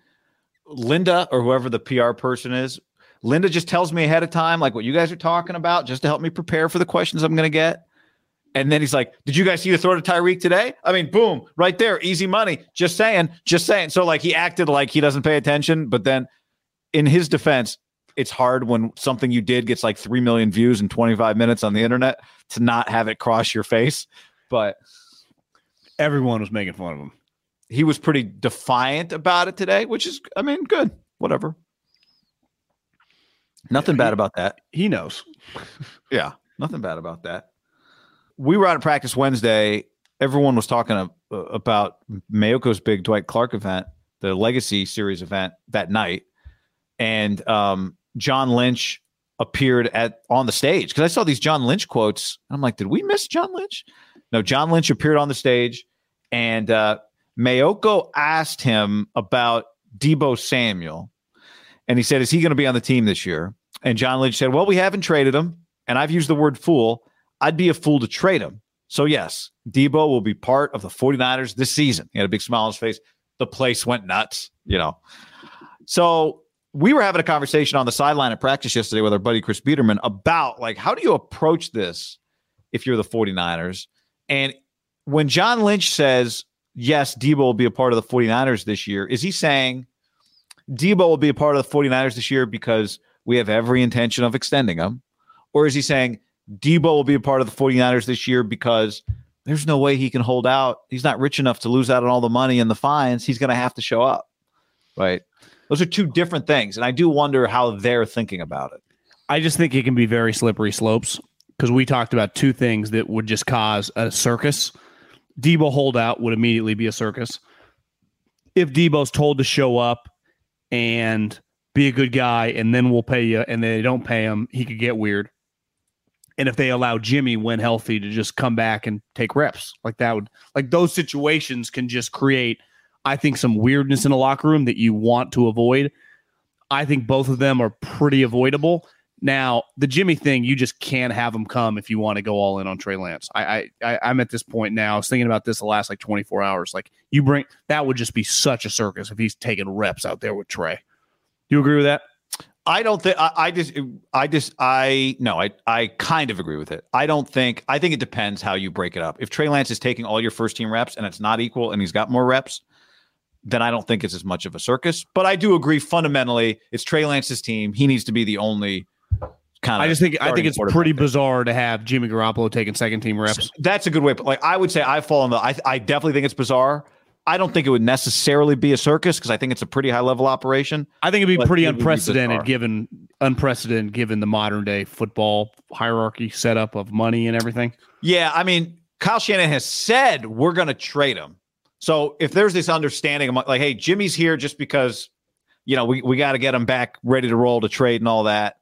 Linda or whoever the PR person is, Linda just tells me ahead of time, like what you guys are talking about, just to help me prepare for the questions I'm going to get. And then he's like, Did you guys see the throw to Tyreek today? I mean, boom, right there, easy money. Just saying, just saying. So, like, he acted like he doesn't pay attention, but then in his defense, it's hard when something you did gets like 3 million views in 25 minutes on the internet to not have it cross your face. But everyone was making fun of him. He was pretty defiant about it today, which is, I mean, good. Whatever. Nothing yeah, he, bad about that. He knows. (laughs) yeah, nothing bad about that. We were out of practice Wednesday. Everyone was talking uh, about Maiocco's big Dwight Clark event, the Legacy Series event that night, and um, John Lynch appeared at on the stage because I saw these John Lynch quotes. I'm like, did we miss John Lynch? No, John Lynch appeared on the stage, and uh, Mayoko asked him about Deebo Samuel, and he said, "Is he going to be on the team this year?" And John Lynch said, "Well, we haven't traded him, and I've used the word fool. I'd be a fool to trade him." So yes, Deebo will be part of the 49ers this season. He had a big smile on his face. The place went nuts, you know. So we were having a conversation on the sideline at practice yesterday with our buddy Chris Biederman about like how do you approach this if you're the 49ers? And when John Lynch says, yes, Deebo will be a part of the 49ers this year, is he saying Deebo will be a part of the 49ers this year because we have every intention of extending him? Or is he saying Deebo will be a part of the 49ers this year because there's no way he can hold out? He's not rich enough to lose out on all the money and the fines. He's going to have to show up. Right. Those are two different things. And I do wonder how they're thinking about it. I just think it can be very slippery slopes because we talked about two things that would just cause a circus. Deebo holdout would immediately be a circus. If Deebo's told to show up and be a good guy and then we'll pay you and they don't pay him, he could get weird. And if they allow Jimmy when healthy to just come back and take reps, like that would like those situations can just create I think, some weirdness in a locker room that you want to avoid. I think both of them are pretty avoidable. Now, the Jimmy thing, you just can't have him come if you want to go all in on Trey Lance. I, I, I am at this point now. I was thinking about this the last like 24 hours. Like you bring that would just be such a circus if he's taking reps out there with Trey. Do you agree with that? I don't think I, I, just I just I no I I kind of agree with it. I don't think I think it depends how you break it up. If Trey Lance is taking all your first team reps and it's not equal and he's got more reps, then I don't think it's as much of a circus. But I do agree fundamentally, it's Trey Lance's team. He needs to be the only kind of. I just think I think it's pretty there. bizarre to have Jimmy Garoppolo taking second team reps. That's a good way. But like I would say, I fall in the. I I definitely think it's bizarre. I don't think it would necessarily be a circus because I think it's a pretty high level operation. I think it'd be pretty it unprecedented be given unprecedented given the modern day football hierarchy setup of money and everything. Yeah, I mean, Kyle Shanahan has said we're going to trade him. So if there's this understanding, like, hey, Jimmy's here just because, you know, we, we got to get him back ready to roll to trade and all that.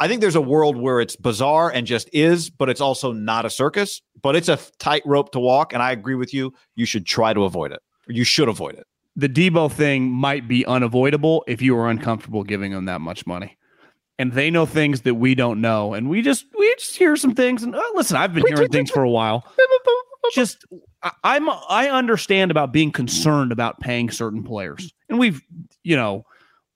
I think there's a world where it's bizarre and just is, but it's also not a circus, but it's a tight rope to walk. And I agree with you. You should try to avoid it. You should avoid it. The Deebo thing might be unavoidable if you are uncomfortable giving them that much money and they know things that we don't know, and we just we just hear some things. And oh, listen, I've been hearing things for a while. Just I'm I understand about being concerned about paying certain players, and we've you know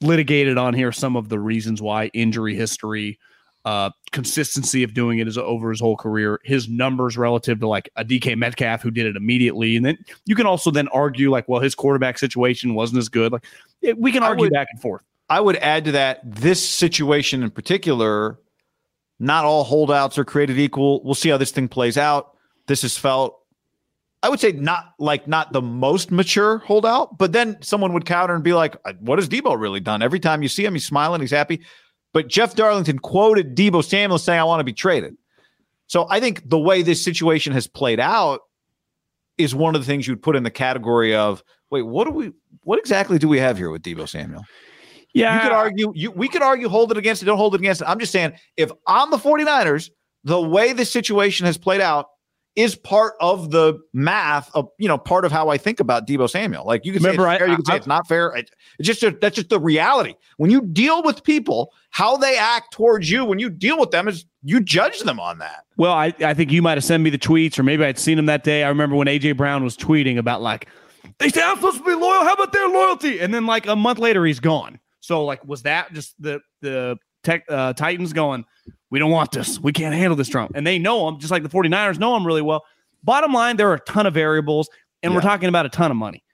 litigated on here some of the reasons why injury history. Uh, consistency of doing it is over his whole career. His numbers relative to like a DK Metcalf who did it immediately, and then you can also then argue like, well, his quarterback situation wasn't as good. Like it, we can argue would, back and forth. I would add to that this situation in particular, not all holdouts are created equal. We'll see how this thing plays out. This is felt, I would say, not like not the most mature holdout, but then someone would counter and be like, uh, what has Deebo really done? Every time you see him, he's smiling, he's happy. But Jeff Darlington quoted Deebo Samuel saying, I want to be traded. So I think the way this situation has played out is one of the things you'd put in the category of, wait, what do we, what exactly do we have here with Deebo Samuel? Yeah. You could argue you we could argue hold it against it, don't hold it against it. I'm just saying if I'm the 49ers, the way this situation has played out is part of the math of you know part of how I think about Deebo Samuel. Like you can Remember, say it's fair, I, you can say I, it's not fair. It, it's just a, that's just the reality. When you deal with people, how they act towards you when you deal with them is you judge them on that. Well, I, I think you might have sent me the tweets, or maybe I'd seen them that day. I remember when AJ Brown was tweeting about like they say I'm supposed to be loyal. How about their loyalty? And then like a month later, he's gone. So like, was that just the the tech uh, Titans going? We don't want this. We can't handle this Trump. And they know him, just like the 49ers know him really well. Bottom line, there are a ton of variables, and yeah. we're talking about a ton of money.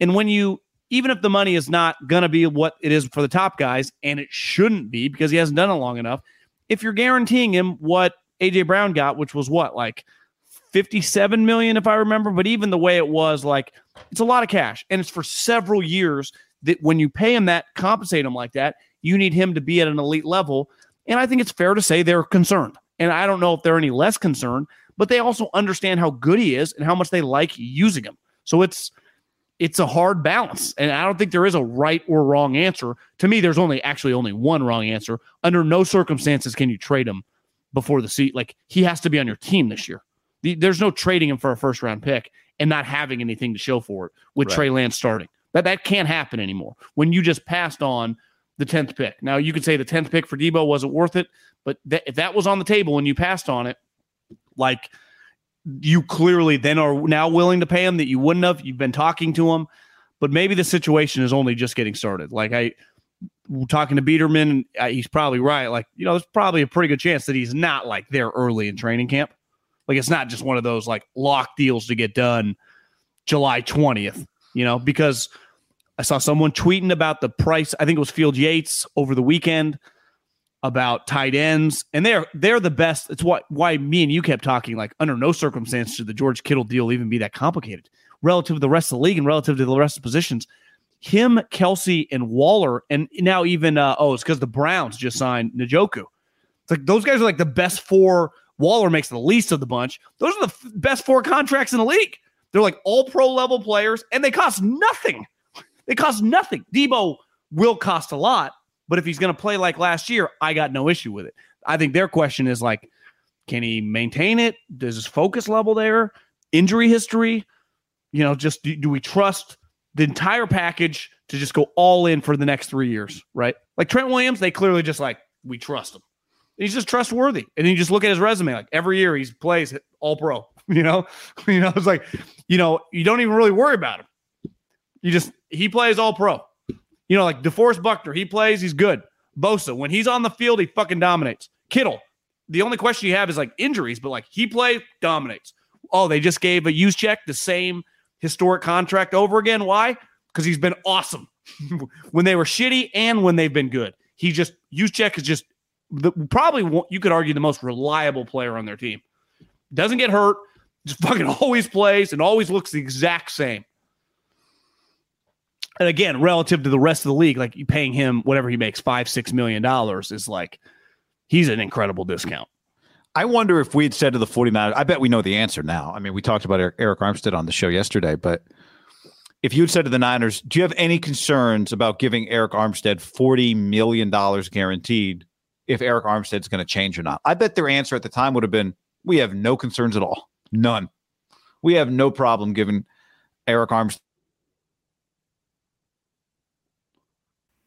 And when you, even if the money is not going to be what it is for the top guys, and it shouldn't be because he hasn't done it long enough, if you're guaranteeing him what AJ Brown got, which was what, like 57 million, if I remember, but even the way it was, like, it's a lot of cash and it's for several years that when you pay him that, compensate him like that, you need him to be at an elite level. And I think it's fair to say they're concerned. And I don't know if they're any less concerned, but they also understand how good he is and how much they like using him. So it's it's a hard balance. And I don't think there is a right or wrong answer. To me, there's only actually only one wrong answer. Under no circumstances can you trade him before the seat. Like he has to be on your team this year. there's no trading him for a first round pick and not having anything to show for it with right. Trey Lance starting. That that can't happen anymore. When you just passed on the 10th pick. Now you could say the 10th pick for Deebo wasn't worth it, but th- if that was on the table and you passed on it, like you clearly then are now willing to pay him that you wouldn't have. You've been talking to him, but maybe the situation is only just getting started. Like I talking to Biederman, he's probably right. Like, you know, there's probably a pretty good chance that he's not like there early in training camp. Like it's not just one of those like lock deals to get done July 20th, you know, because – I saw someone tweeting about the price. I think it was Field Yates over the weekend about tight ends, and they're they're the best. It's what why me and you kept talking. Like under no circumstance should the George Kittle deal even be that complicated relative to the rest of the league and relative to the rest of the positions. Him, Kelce, and Waller, and now even uh, oh, it's because the Browns just signed Njoku. It's like those guys are like the best four. Waller makes the least of the bunch. Those are the f- best four contracts in the league. They're like all pro level players, and they cost nothing. It costs nothing. Deebo will cost a lot, but if he's going to play like last year, I got no issue with it. I think their question is like, can he maintain it? Does his focus level there? Injury history? You know, just do, do we trust the entire package to just go all in for the next three years, right? Like Trent Williams, they clearly just like, we trust him. He's just trustworthy. And you just look at his resume, like every year he plays all pro, (laughs) you know? (laughs) you know, it's like, you know, you don't even really worry about him. You just he plays all pro. You know, like DeForest Buckner, he plays, he's good. Bosa, when he's on the field, he fucking dominates. Kittle, the only question you have is like injuries, but like he plays, dominates. Oh, they just gave a Juszczyk the same historic contract over again. Why? Because he's been awesome (laughs) when they were shitty and when they've been good. He just Juszczyk is just the, probably you could argue the most reliable player on their team. Doesn't get hurt, just fucking (laughs) always plays and always looks the exact same and again, relative to the rest of the league, like you paying him whatever he makes, five, six million dollars is like he's an incredible discount. I wonder if we had said to the 49ers, I bet we know the answer now. I mean, we talked about Arik Armstead on the show yesterday, but if you'd said to the Niners, do you have any concerns about giving Arik Armstead $40 million guaranteed if Arik Armstead's going to change or not? I bet their answer at the time would have been, we have no concerns at all. None. We have no problem giving Arik Armstead.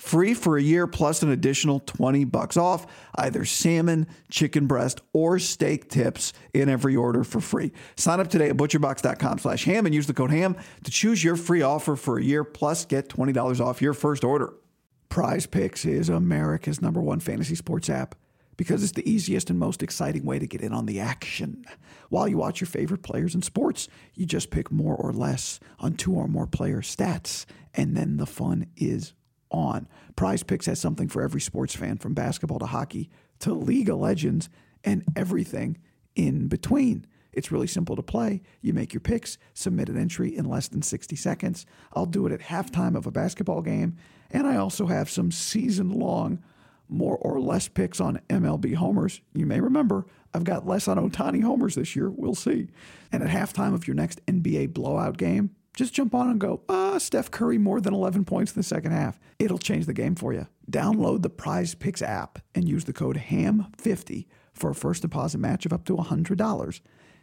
free for a year plus an additional 20 bucks off either salmon, chicken breast, or steak tips in every order for free. Sign up today at butcherbox.com slash ham and use the code ham to choose your free offer for a year plus get $20 off your first order. Prize Picks is America's number one fantasy sports app because it's the easiest and most exciting way to get in on the action. While you watch your favorite players in sports, you just pick more or less on two or more player stats, and then the fun is on. Prize Picks has something for every sports fan from basketball to hockey to League of Legends and everything in between. It's really simple to play. You make your picks, submit an entry in less than 60 seconds. I'll do it at halftime of a basketball game. And I also have some season long, more or less picks on MLB homers. You may remember I've got less on Ohtani homers this year. We'll see. And at halftime of your next NBA blowout game, just jump on and go, ah, Steph Curry more than 11 points in the second half. It'll change the game for you. Download the Prize Picks app and use the code HAM50 for a first deposit match of up to $100.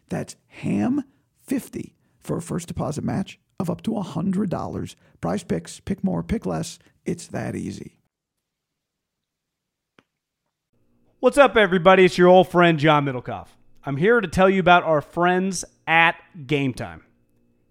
That's HAM50 for a first deposit match of up to $100. Prize picks, pick more, pick less. It's that easy. What's up, everybody? It's your old friend, John Middlekauff. I'm here to tell you about our friends at Game Time.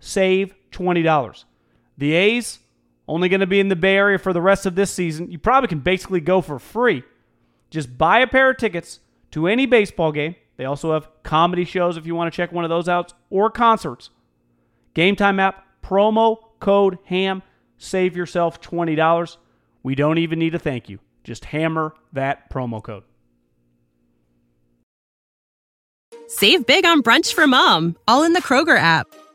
save $20. The A's, only going to be in the Bay Area for the rest of this season. You probably can basically go for free. Just buy a pair of tickets to any baseball game they also have comedy shows if you want to check one of those out or concerts. Game Time app, promo code HAM, save yourself $20. We don't even need a thank you. Just hammer that promo code. Save big on brunch for mom, all in the Kroger app.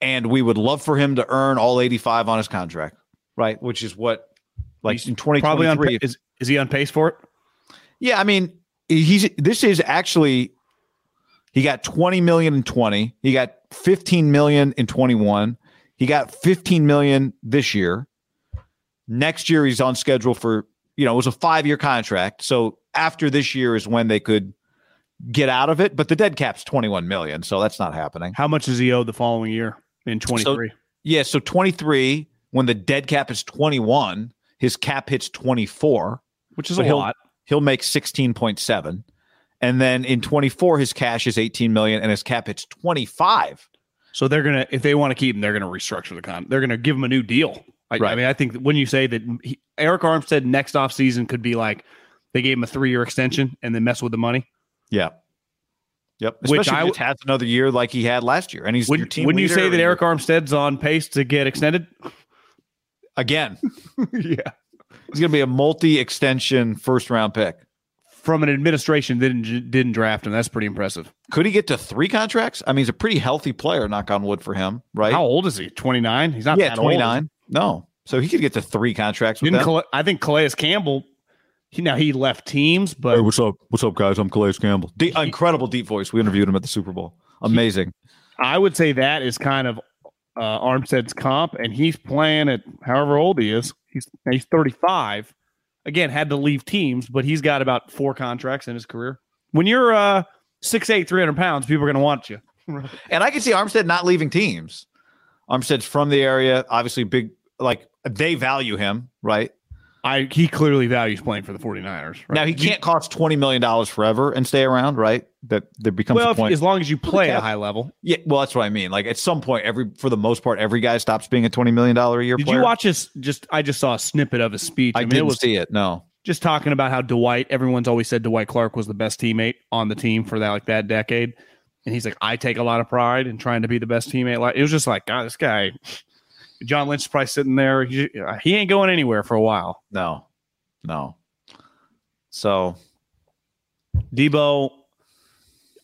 And we would love for him to earn all 85 on his contract, right? Which is what, like he's in 2023. Probably on, is, is he on pace for it? Yeah. I mean, he's, this is actually he got 20 million in 20. He got 15 million in 21. He got 15 million this year. Next year he's on schedule for, you know, it was a 5-year contract. So after this year is when they could get out of it, but the dead cap's 21 million, so that's not happening. How much does he owe the following year in 23? So, yeah, so 23 when the dead cap is 21, his cap hits 24, which is a lot. He'll make 16.7. And then in 24, his cash is 18 million and his cap hits 25. So they're gonna, if they want to keep him, they're gonna restructure the con. They're gonna give him a new deal. I, right. I mean, I think when you say that he, Arik Armstead next off season could be like they gave him a three year extension and then mess with the money. Yeah. Yep. Which Especially I if he has another year like he had last year, and he's Would, your team. wouldn't you say that Arik Armstead's on pace to get extended? (laughs) again? (laughs) yeah. He's going to be a multi-extension first-round pick. From an administration that didn't didn't draft him. That's pretty impressive. Could he get to three contracts? I mean, he's a pretty healthy player. Knock on wood for him, right? How old is he? Twenty nine. He's not yeah, that old. twenty-nine. No, so he could get to three contracts with Didn't. Calais, I think Calais Campbell. He now he left teams, but what's up? What's up, guys? I'm Calais Campbell. Deep, incredible deep voice. We interviewed him at the Super Bowl. Amazing. I would say that is kind of uh, Armstead's comp, and he's playing at however old he is. He's he's 35. Again, had to leave teams, but he's got about four contracts in his career. When you're uh, 6'8", 300 pounds, people are going to want you. (laughs) And I can see Armstead not leaving teams. Armstead's from the area, obviously big. Like they value him, right? I he clearly values playing for the 49ers. Right? Now he can't cost twenty million dollars forever and stay around, right? That there becomes well, if- as long as you play at a high level. yeah, well, that's what I mean. Like at some point, every for the most part, every guy stops being a twenty million dollar a year Did player. you watch his? Just I just saw a snippet of his speech. I, mean, didn't was see it. No. just talking about how Dwight. Everyone's always said Dwight Clark was the best teammate on the team for that like that decade, and he's like, I take a lot of pride in trying to be the best teammate. Like it was just like, God, this guy, John Lynch, is probably sitting there. He, uh, he ain't going anywhere for a while. No. No. So Deebo,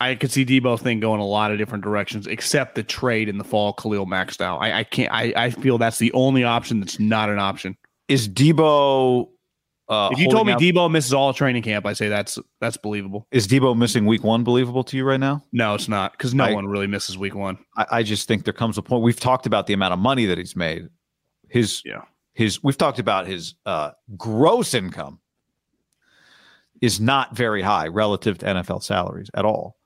I could see Deebo thing going a lot of different directions, except the trade in the fall, Khalil Mack style. I, I can't. I, I feel that's the only option that's not an option. is Deebo? Uh, if you told me out- Deebo misses all training camp, I say that's that's believable. is Deebo missing week one believable to you right now? No, it's not because no I- one really misses week one. I, I just think there comes a point. We've talked about the amount of money that he's made. His Yeah. his we've talked about his uh, gross income is not very high relative to NFL salaries at all.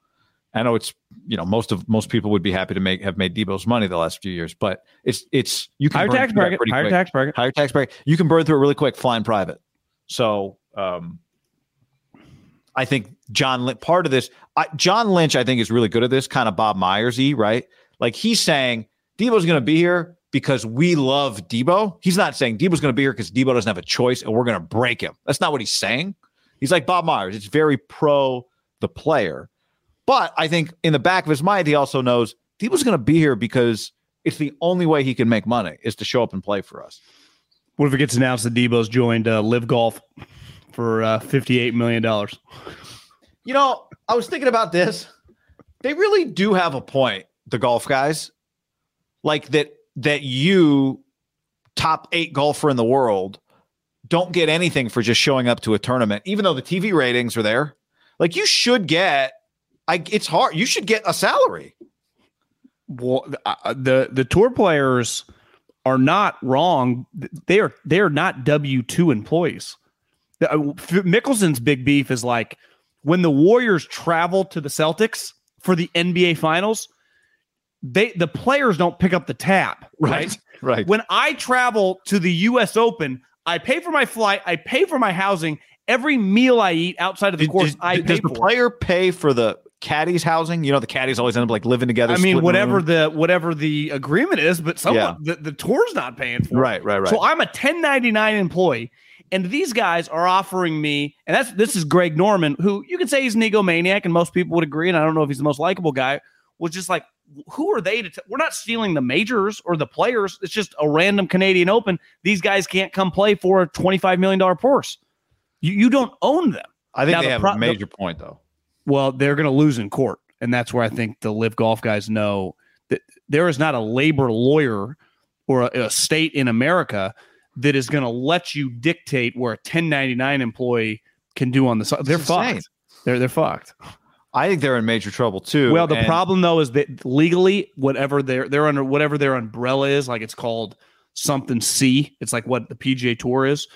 I know it's you know most of most people would be happy to make have made Deebo's money the last few years, but it's it's you can Higher burn tax bracket. Higher quick. tax bracket. higher tax bracket. You can burn through it really quick flying private. So um, I think John Lynch, part of this, I, John Lynch, I think is really good at this, kind of Bob Myers y, right? Like he's saying Deebo's going to be here because we love Deebo. He's not saying Deebo's going to be here because Deebo doesn't have a choice and we're going to break him. That's not what he's saying. He's like Bob Myers. It's very pro the player. But I think in the back of his mind, he also knows Deebo's going to be here because it's the only way he can make money is to show up and play for us. What if it gets announced that Deebo's joined uh, LIV Golf for uh, fifty-eight million dollars? You know, I was thinking about this. They really do have a point, the golf guys. Like that that you top 8 golfer in the world don't get anything for just showing up to a tournament even though the TV ratings are there. Like you should get I it's hard. You should get a salary. Well, uh, the the tour players are not wrong. They are they are not W two employees. Uh, Mickelson's big beef is like when the Warriors travel to the Celtics for the NBA Finals. They the players don't pick up the tab, right? Right. When I travel to the U.S. Open, I pay for my flight, I pay for my housing, every meal I eat outside of the course, I pay does the for. player pay for the caddies housing? You know, the caddies always end up like living together. I mean, whatever room. the whatever the agreement is, but someone the, the tour's not paying for it. Right, right, right. So I'm a 1099 employee, and these guys are offering me, and that's this is Greg Norman, who you could say he's an egomaniac, and most people would agree, and I don't know if he's the most likable guy. Was just like, who are they to? T- We're not stealing the majors or the players. It's just a random Canadian Open. These guys can't come play for a 25 million dollar purse. You you don't own them. I think now they the have pro- a major point though. Well, they're going to lose in court, and that's where I think the LIV golf guys know that there is not a labor lawyer or a, a state in America that is going to let you dictate where a 1099 employee can do on the side. They're fucked. They're they're fucked. I think they're in major trouble too. Well, the and- problem though is that legally, whatever they're they're under whatever their umbrella is, like it's called something C. It's like what the PGA Tour is.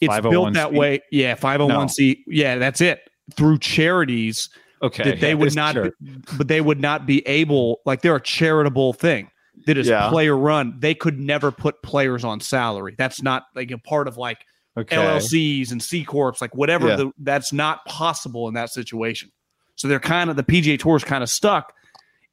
It's built that 501c? way. Yeah, 501c. Yeah, that's it. Through charities okay, that they yeah, would not, be, but they would not be able. Like they're a charitable thing that is Yeah. player run. They could never put players on salary. That's not like a part of like Okay. LLCs and C corps, like whatever. Yeah. The, that's not possible in that situation. So they're kind of the PGA Tour is kind of stuck.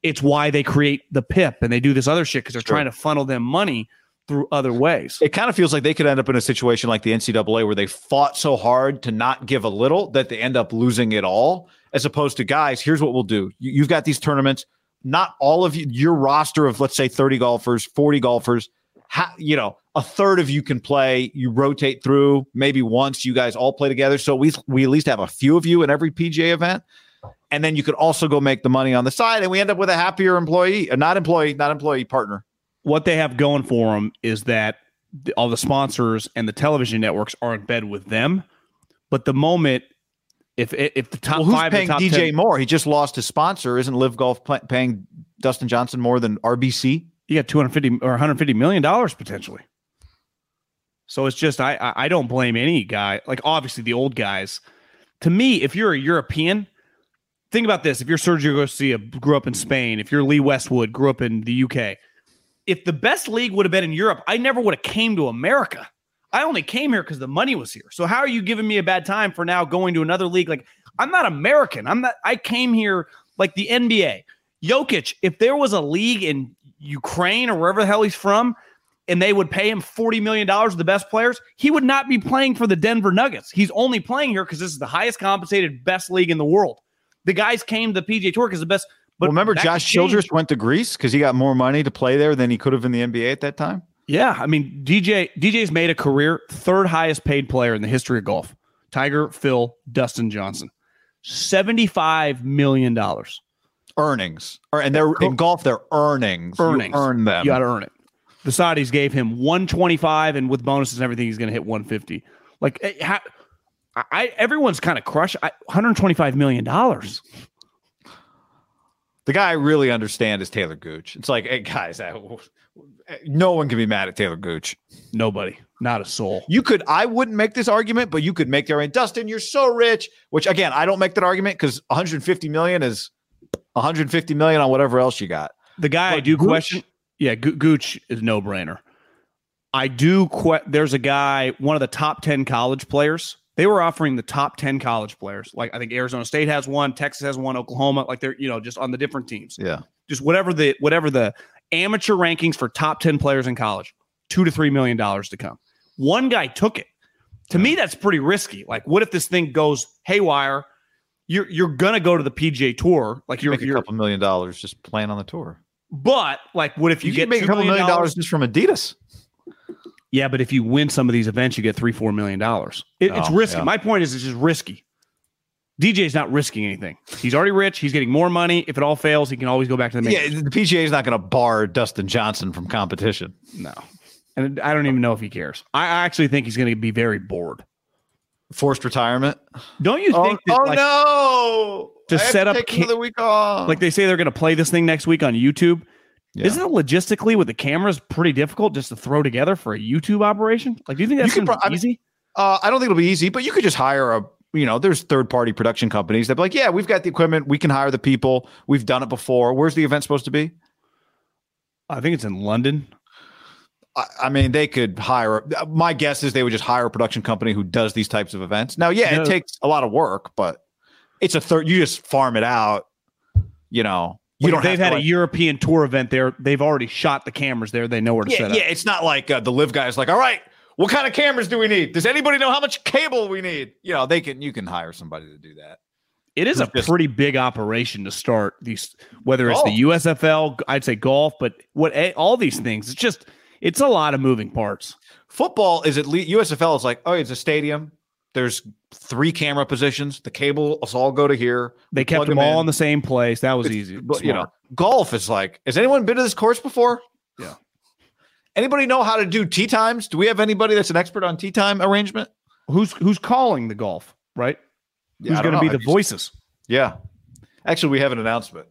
It's why they create the PIP and they do this other shit because they're Sure. trying to funnel them money through other ways. It kind of feels like they could end up in a situation like the NCAA where they fought so hard to not give a little that they end up losing it all. as opposed to guys. Here's what we'll do: you, you've got these tournaments. Not all of you, your roster of let's say 30 golfers, 40 golfers. Ha, you know, a third of you can play. You rotate through. Maybe once you guys all play together. So we we at least have a few of you in every PGA event and then you could also go make the money on the side and we end up with a happier employee uh, not employee not employee partner what they have going for them is that the, all the sponsors and the television networks are in bed with them. But the moment if if the top well, who's five paying dj 10, more? He just lost his sponsor. Isn't LIV golf paying dustin johnson more than rbc you got 250 or 150 million dollars potentially. So it's just I I don't blame any guy. Like obviously the old guys. To me if you're a european think about this: if you're Sergio Garcia, grew up in Spain, if you're Lee Westwood, grew up in the UK, if the best league would have been in Europe, I never would have came to America. I only came here because the money was here. So how are you giving me a bad time for now going to another league? Like I'm not American. I'm not. I came here like the NBA. Jokic, if there was a league in Ukraine or wherever the hell he's from, and they would pay him $40 million the best players, he would not be playing for the Denver Nuggets. He's only playing here because this is the highest compensated, best league in the world. The guys came to the PGA Tour because the best. But well, remember, Josh Childress went to Greece because he got more money to play there than he could have in the NBA at that time. Yeah, I mean, DJ DJ's made a career third highest paid player in the history of golf. Tiger, Phil, Dustin Johnson, seventy-five million dollars earnings, and they're in golf. They're earnings. Earnings. You earn them. You got to earn it. The Saudis gave him one twenty-five, and with bonuses and everything, he's going to hit one fifty. Like, eh, how, I everyone's kind of crushed. I, 125 million dollars. The guy I really understand is Taylor Gooch. It's like, hey guys, I, eh, no one can be mad at Taylor Gooch. Nobody, not a soul. You could, I wouldn't make this argument, but you could make the argument. Dustin, you're so rich. Which again, I don't make that argument because 150 million is 150 million on whatever else you got. The guy but I do Gooch, question, yeah, Gooch is no brainer. I do. Que- there's a guy, one of the top 10 college players they were offering the top 10 college players. Like I think Arizona State has one, Texas has one, Oklahoma, like they're, you know, just on the different teams. Yeah. Just whatever the whatever the amateur rankings for top 10 players in college, two to three million dollars to come. One guy took it. To yeah. me, that's pretty risky. Like, what if this thing goes haywire? You're you're gonna go to the PGA tour. Like you're Make a you're, couple million dollars just playing on the tour. But like, what if you, you get make a couple million dollars just from Adidas? Yeah, but if you win some of these events, you get three, four million dollars. It, oh, it's risky. Yeah. My point is, it's just risky. DJ's not risking anything. He's already rich. He's getting more money. If it all fails, he can always go back to the main. Yeah, the PGA is not going to bar Dustin Johnson from competition. No, and I don't even know if he cares. I actually think he's going to be very bored. Forced retirement. Don't you oh, think? Oh, that, oh like, no! To set up ca- the week off. Like they say, they're going to play this thing next week on YouTube. Yeah. Isn't it logistically with the cameras pretty difficult just to throw together for a YouTube operation? Like, do you think that's you pro- easy? uh, I don't think it'll be easy, but you could just hire a, you know, there's third party production companies that be like, yeah, we've got the equipment, we can hire the people, we've done it before. Where's the event supposed to be? I think it's in London. I, I mean, they could hire. My guess is they would just hire a production company who does these types of events. Now, yeah, it takes a lot of work, but it's a third. You just farm it out. You know, you don't they've had like, a European tour event there. They've already shot the cameras there. They know where to yeah, set up. Yeah, it's not like uh, the LIV guys like, all right, what kind of cameras do we need? Does anybody know how much cable we need? You know, they can you can hire somebody to do that. It is a just, pretty big operation to start these, whether it's the USFL, I'd say golf, but what all these things. It's just it's a lot of moving parts. Football is at least USFL is like, oh, it's a stadium. There's three camera positions. The cable us all go to here. They kept them, them all in. in the same place. That was it's, easy. But you know, golf is like. Has anyone been to this course before? Yeah. Anybody know how to do tee times? Do we have anybody that's an expert on tee time arrangement? Who's who's calling the golf? Right. Yeah, who's going to be the voices? Yeah. Actually, we have an announcement.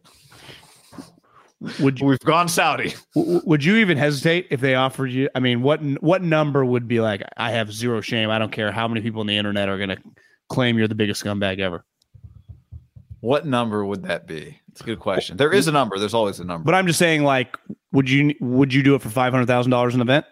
Would you, we've gone Saudi? Would you even hesitate if they offered you? I mean, what what number would be like? I have zero shame. I don't care how many people on the internet are going to claim you're the biggest scumbag ever. What number would that be? It's a good question. There is a number. There's always a number. But I'm just saying, like, would you would you do it for five hundred thousand dollars an event?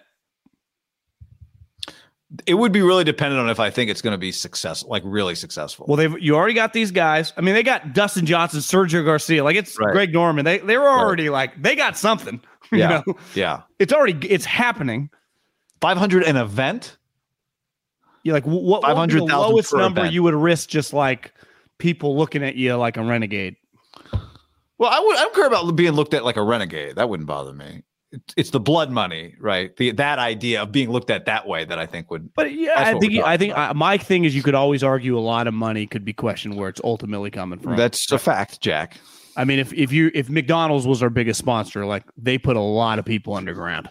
It would be really dependent on if I think it's going to be successful, like really successful. Well, they've you already got these guys. I mean, they got Dustin Johnson, Sergio Garcia, like it's right. Greg Norman. They they were already right. like they got something. (laughs) Yeah, know? yeah. It's already it's happening. Five hundred an event. You like what? Five hundred the lowest number event. you would risk just like people looking at you like a renegade. Well, I would. I don't care about being looked at like a renegade. That wouldn't bother me. It's, the blood money, right? The that idea of being looked at that way that I think would. But yeah, I think I think uh, my thing is you could always argue a lot of money could be questioned where it's ultimately coming from. That's a fact, Jack. I mean, if if you if McDonald's was our biggest sponsor, like they put a lot of people underground.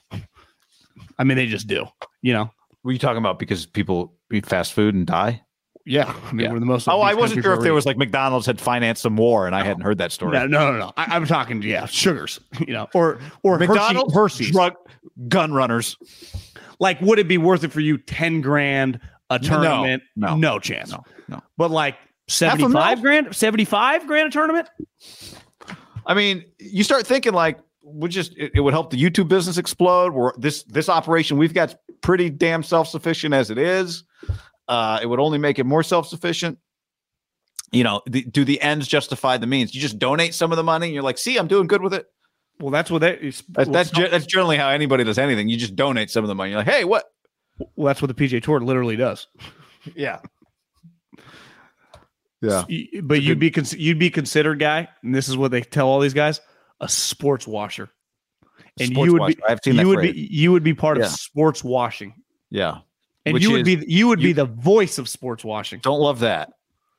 I mean, they just do. You know. Were you talking about because people eat fast food and die? Yeah, I mean, Yeah. we're the most. Oh, I wasn't sure if there was like McDonald's had financed some war, and I hadn't heard that story. No, no, no, no. I, I'm talking, yeah, sugars, (laughs) you know, or or McDonald's, Hershey's. drug gun runners. Like, would it be worth it for you? Ten grand a tournament? no, No chance. No, no. But like a seventy mil? five grand, seventy five grand a tournament. I mean, you start thinking like, would just it, it would help the YouTube business explode. Where this this operation we've got pretty damn self sufficient as it is. Uh, it would only make it more self sufficient. You know, the, do the ends justify the means? You just donate some of the money, and you're like, see, I'm doing good with it. Well, that's what that is. That's that's, ge- that's generally how anybody does anything. You just donate some of the money. You're like, hey, what? well, that's what the PJ Tour literally does. Yeah, yeah. Y- But you'd be cons- you'd be considered guy, and this is what they tell all these guys: a sports washer. And Sports you would washer. be I've seen you that would phrase. be you would be part Yeah. of sports washing, Yeah, and you would is- be you would be the voice of sports washing. don't love that.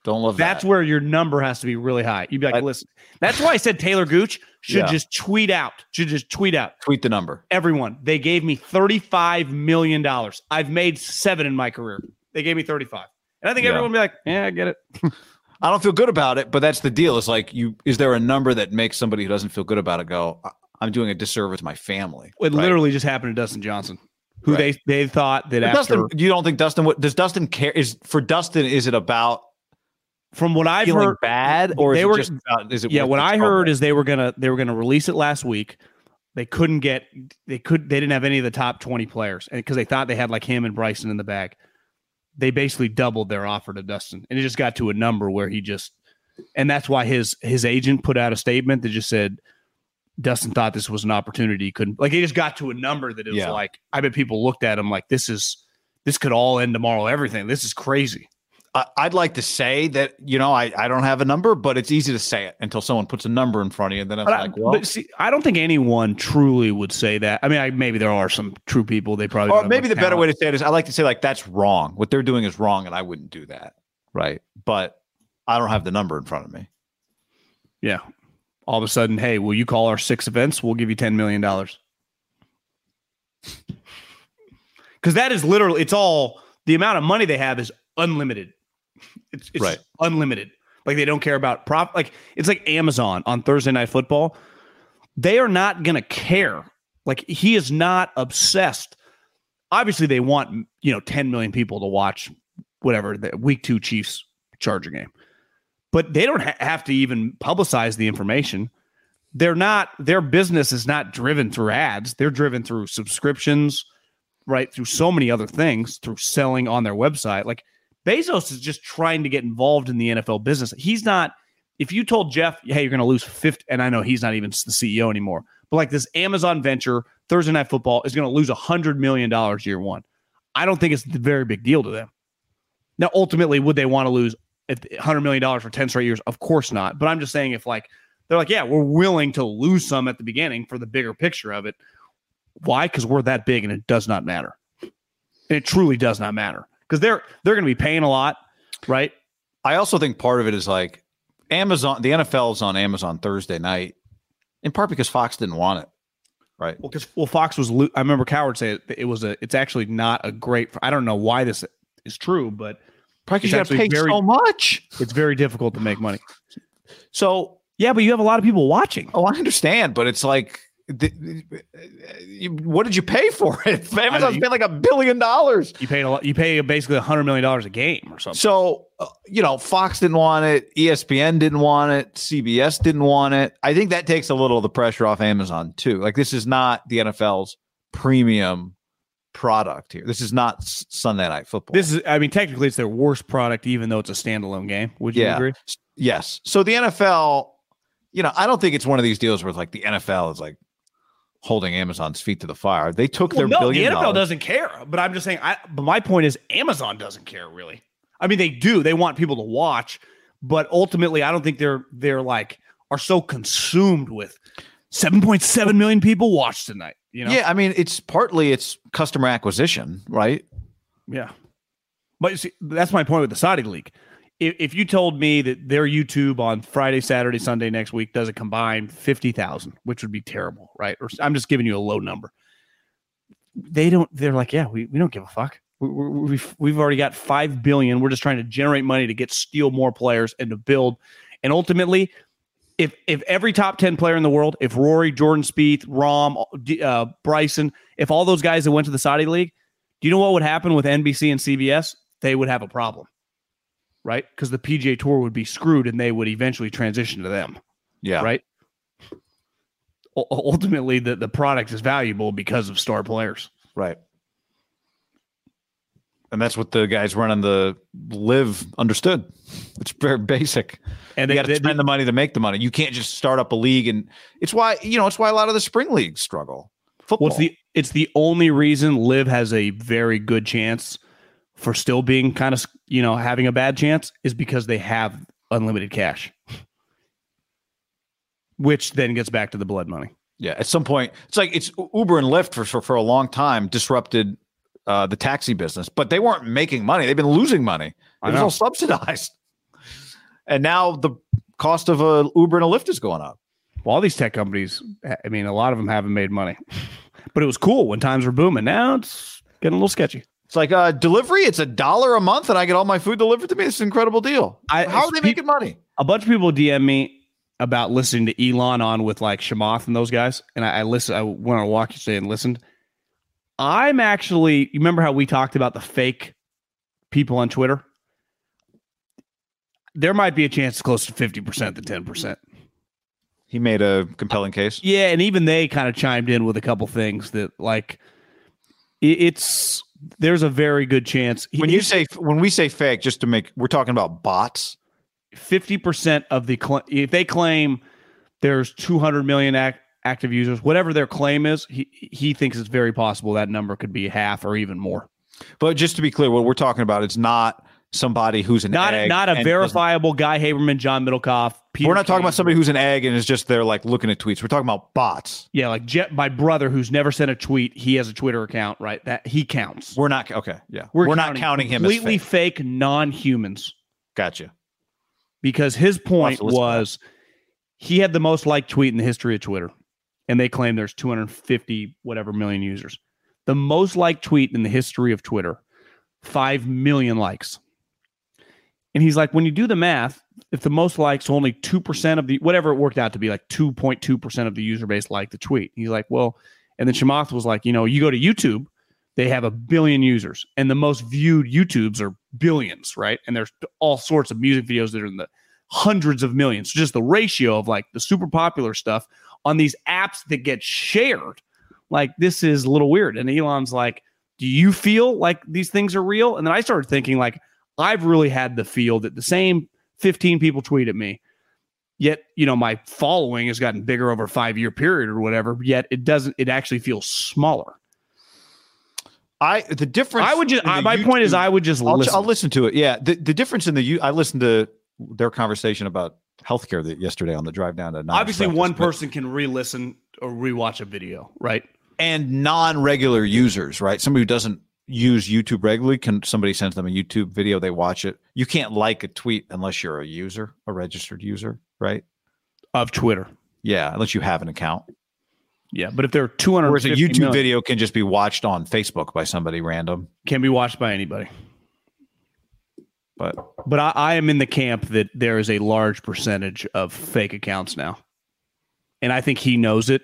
Don't love That's that. That's where your number has to be really high. You'd be like, I- listen. That's why I said Taylor Gooch should Yeah. just tweet out. Should just tweet out. Tweet the number. Everyone, they gave me thirty-five million dollars. I've made seven in my career. They gave me thirty-five, and I think Yeah. everyone would be like, "Yeah, I get it." (laughs) I don't feel good about it, but that's the deal. It's like you is there a number that makes somebody who doesn't feel good about it go, "I- I'm doing a disservice to my family. It right? literally just happened to Dustin Johnson, who Right. they they thought that But after Dustin, you don't think Dustin what does Dustin care is for Dustin is it about from what I've heard, bad or they is it were- just about, is it yeah, what I heard is they were gonna they were gonna release it last week. They couldn't get they could they didn't have any of the top twenty players, and because they thought they had like him and Bryson in the bag, they basically doubled their offer to Dustin, and it just got to a number where he just, and that's why his his agent put out a statement that just said Dustin thought this was an opportunity. He couldn't like he just got to a number that it was Yeah. like I bet people looked at him like this is this could all end tomorrow. Everything this is crazy. I, I'd like to say that you know I, I don't have a number, but it's easy to say it until someone puts a number in front of you, and then it's But, I, like, well, but see, I don't think anyone truly would say that. I mean, I, maybe there are some true people. They probably. or maybe the better way to say it is I like to say like that's wrong. What they're doing is wrong, and I wouldn't do that, right? But I don't have the number in front of me. Yeah. All of a sudden, hey, will you call our six events? We'll give you ten million dollars. (laughs) Because that is literally, it's all the amount of money they have is unlimited. It's, it's Right. unlimited. Like they don't care about profit. Like it's like Amazon on Thursday Night Football. They are not going to care. Like he is not obsessed. Obviously, they want you know 10 million people to watch whatever the week two Chiefs Charger game, but they don't ha- have to even publicize the information. They're not. Their business is not driven through ads. They're driven through subscriptions, right? Through so many other things, through selling on their website. Like Bezos is just trying to get involved in the NFL business. He's not. If you told Jeff, "Hey, you're going to lose 50," and I know he's not even the CEO anymore, but like this Amazon venture, Thursday Night Football is going to lose a hundred million dollars year one. I don't think it's a very big deal to them. Now, ultimately, would they want to lose hundred million dollars for ten straight years? Of course not. But I'm just saying, if like they're like, yeah, we're willing to lose some at the beginning for the bigger picture of it. Why? Because we're that big, and it does not matter. And it truly does not matter because they're they're going to be paying a lot, right? I also think part of it is like Amazon. The NFL is on Amazon Thursday night, in part because Fox didn't want it, right? Well, because well, Fox was. Lo- I remember Cowherd say it, it was a. It's actually not a great. I don't know why this is true, but because you got to pay very- so much. it's very difficult to make money. So Yeah, but you have a lot of people watching. Oh, I understand, but it's like, th- what did you pay for it? Amazon's you- paid like a billion dollars. You paid a lot. You pay basically a hundred million dollars a game or something. So, uh, you know, Fox didn't want it, ESPN didn't want it, CBS didn't want it. I think that takes a little of the pressure off Amazon too. Like, this is not the NFL's premium product here. This is not Sunday Night Football. This is. I mean, technically, it's their worst product, even though it's a standalone game. Would you Yeah. agree? Yes. So the NFL, you know, I don't think it's one of these deals where it's like the NFL is like holding Amazon's feet to the fire. They took Well, their no, the NFL dollars. doesn't care. But I'm just saying. I. But my point is, Amazon doesn't care really. I mean, they do. They want people to watch, but ultimately, I don't think they're they're like are so consumed with 7.7 million people watched tonight. You know? Yeah, I mean, it's partly it's customer acquisition, right? Yeah. But you see, that's my point with the Saudi League. If, if you told me that their YouTube on Friday, Saturday, Sunday next week does a combined 50,000, which would be terrible, right? Or I'm just giving you a low number. They don't, they're like, yeah, we, we don't give a fuck. We, we, we've, we've already got 5 billion. We're just trying to generate money to get steal more players and to build. And ultimately, if if every top 10 player in the world, if Rory, Jordan Spieth, Rahm, uh, Bryson, if all those guys that went to the Saudi League, do you know what would happen with NBC and CBS? They would have a problem, right? Because the PGA Tour would be screwed and they would eventually transition to them. Yeah. Right. U- ultimately, the, the product is valuable because of star players. Right. And that's what the guys running the LIV understood. It's very basic. And they got to spend the money to make the money. You can't just start up a league, and it's why you know it's why a lot of the spring leagues struggle. Football. Well, it's the it's the only reason LIV has a very good chance for still being kind of you know having a bad chance is because they have unlimited cash, which then gets back to the blood money. Yeah, at some point, it's like it's Uber and Lyft for for, for a long time disrupted uh, the taxi business, but they weren't making money. They've been losing money. It was all subsidized. And now the cost of a Uber and a Lyft is going up. Well, all these tech companies, I mean, a lot of them haven't made money, (laughs) but it was cool when times were booming. Now it's getting a little sketchy. It's like uh, delivery. It's a dollar a month, and I get all my food delivered to me. It's an incredible deal. I, How are they making money? A bunch of people DM me about listening to Elon on with like Chamath and those guys, and I, I listened. I went on a walk yesterday and listened. I'm actually, you remember how we talked about the fake people on Twitter? There might be a chance close to 50% to 10%. He made a compelling case. Yeah. And even they kind of chimed in with a couple things that, like, it's, there's a very good chance. When you say, when we say fake, just to make, we're talking about bots. 50% of the, if they claim there's 200 million act, active users, whatever their claim is, he he thinks it's very possible that number could be half or even more. But just to be clear, what we're talking about is not somebody who's an not egg not a verifiable Guy Haberman, John Middlekauff. Peter we're not talking about somebody who's an egg and is just there like looking at tweets. We're talking about bots. Yeah, like Jet, my brother who's never sent a tweet. He has a Twitter account, right? That he counts. We're not okay. Yeah, we're, we're not counting him completely fake. fake non-humans. Gotcha. Because his point was he had the most liked tweet in the history of Twitter and they claim there's 250 whatever million users. The most liked tweet in the history of Twitter, 5 million likes. And he's like, when you do the math, if the most likes only 2% of the, whatever it worked out to be, like 2.2% of the user base liked the tweet. He's like, well, and then Chamath was like, you know, you go to YouTube, they have a billion users, and the most viewed YouTubes are billions, right? And there's all sorts of music videos that are in the hundreds of millions. So just the ratio of like the super popular stuff on these apps that get shared. Like this is a little weird. And Elon's like, do you feel like these things are real? And then I started thinking like, I've really had the feel that the same 15 people tweet at me. Yet, you know, my following has gotten bigger over a five year period or whatever. Yet it doesn't, it actually feels smaller. I the difference. I would just. I, my YouTube, point is, I would just. I'll, listen. I'll listen to it. Yeah, the the difference in the. I listened to their conversation about healthcare that yesterday on the drive down to. Obviously, one person can re-listen or rewatch a video, right? And non-regular users, right? Somebody who doesn't use YouTube regularly, can somebody sends them a YouTube video, they watch it. You can't like a tweet unless you're a user, a registered user, right? Of Twitter. Yeah, unless you have an account. Yeah, but if there are 200 Whereas a YouTube million, video can just be watched on Facebook by somebody random. Can be watched by anybody. But but I, I am in the camp that there is a large percentage of fake accounts now, and I think he knows it,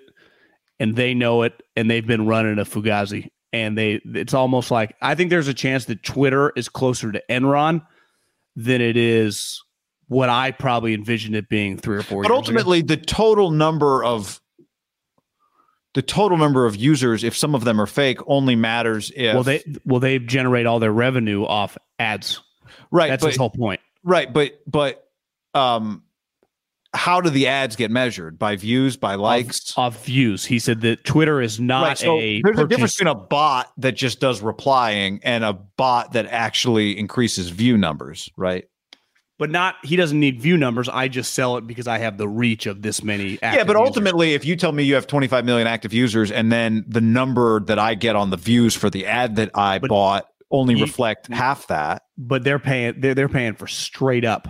and they know it, and they've been running a fugazi, and they it's almost like I think there's a chance that Twitter is closer to Enron than it is what I probably envisioned it being three or four. But ultimately, ago. the total number of the total number of users, if some of them are fake, only matters if well they well they generate all their revenue off ads. Right. That's but, his whole point. Right. But, but, um, how do the ads get measured? By views, by likes? Of, of views. He said that Twitter is not right, so a. There's purchase. a difference between a bot that just does replying and a bot that actually increases view numbers, right? but not he doesn't need view numbers. I just sell it because I have the reach of this many. yeah, but users. ultimately, if you tell me you have 25 million active users, and then the number that I get on the views for the ad that I But bought only you- reflect half that, but they're paying they're they're paying for straight up.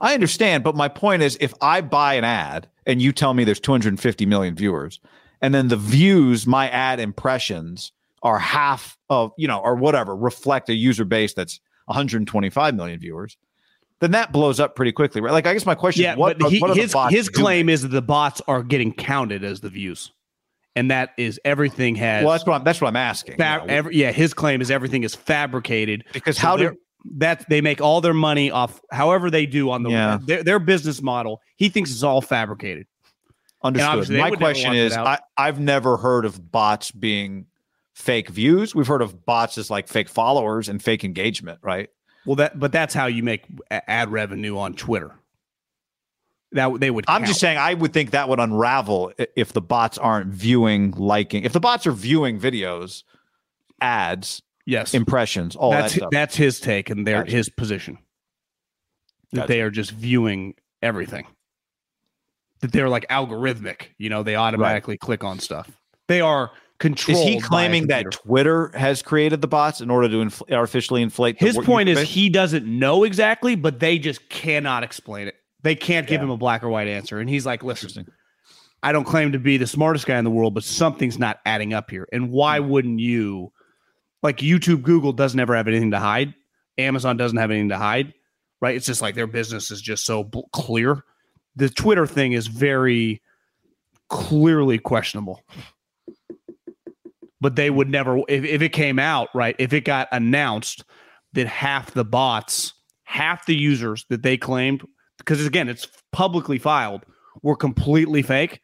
I understand. But my point is, if I buy an ad and you tell me there's 250 million viewers, and then the views, my ad impressions are half of, you know, or whatever, reflect a user base that's 125 million viewers, then that blows up pretty quickly, right? Like, I guess my question Yeah, is, what, but he, what are the his bots his doing? claim is that the bots are getting counted as the views, and that is everything has. Well, that's what I'm, that's what I'm asking. Fa- you know, every, yeah, his claim is everything is fabricated because So how they're- that they make all their money off however they do on the Yeah. their, their business model. He thinks it's all fabricated. Understood. My question is. I, I've never heard of bots being fake views. We've heard of bots as like fake followers and fake engagement, right? Well, that but that's how you make ad revenue on Twitter. That they would. I'm just saying, I would think that would unravel if the bots aren't viewing, liking. If the bots are viewing videos, ads, yes. impressions, all that's that stuff. that's his take and their Gotcha. his position. That Gotcha. they are just viewing everything. That they're like algorithmic. You know, they automatically click on stuff. They are controlled. is he claiming that. Twitter has created the bots in order to infl- artificially inflate? the His point is he doesn't know exactly, but they just cannot explain it. They can't give Yeah. him a black or white answer. And he's like, listen, I don't claim to be the smartest guy in the world, but something's not adding up here. And why Hmm. wouldn't you? Like YouTube, Google doesn't ever have anything to hide. Amazon doesn't have anything to hide, right? It's just like their business is just so bl- clear. The Twitter thing is very clearly questionable. But they would never, if, if it came out, right? If it got announced that half the bots, half the users that they claimed, because again, it's publicly filed, were completely fake.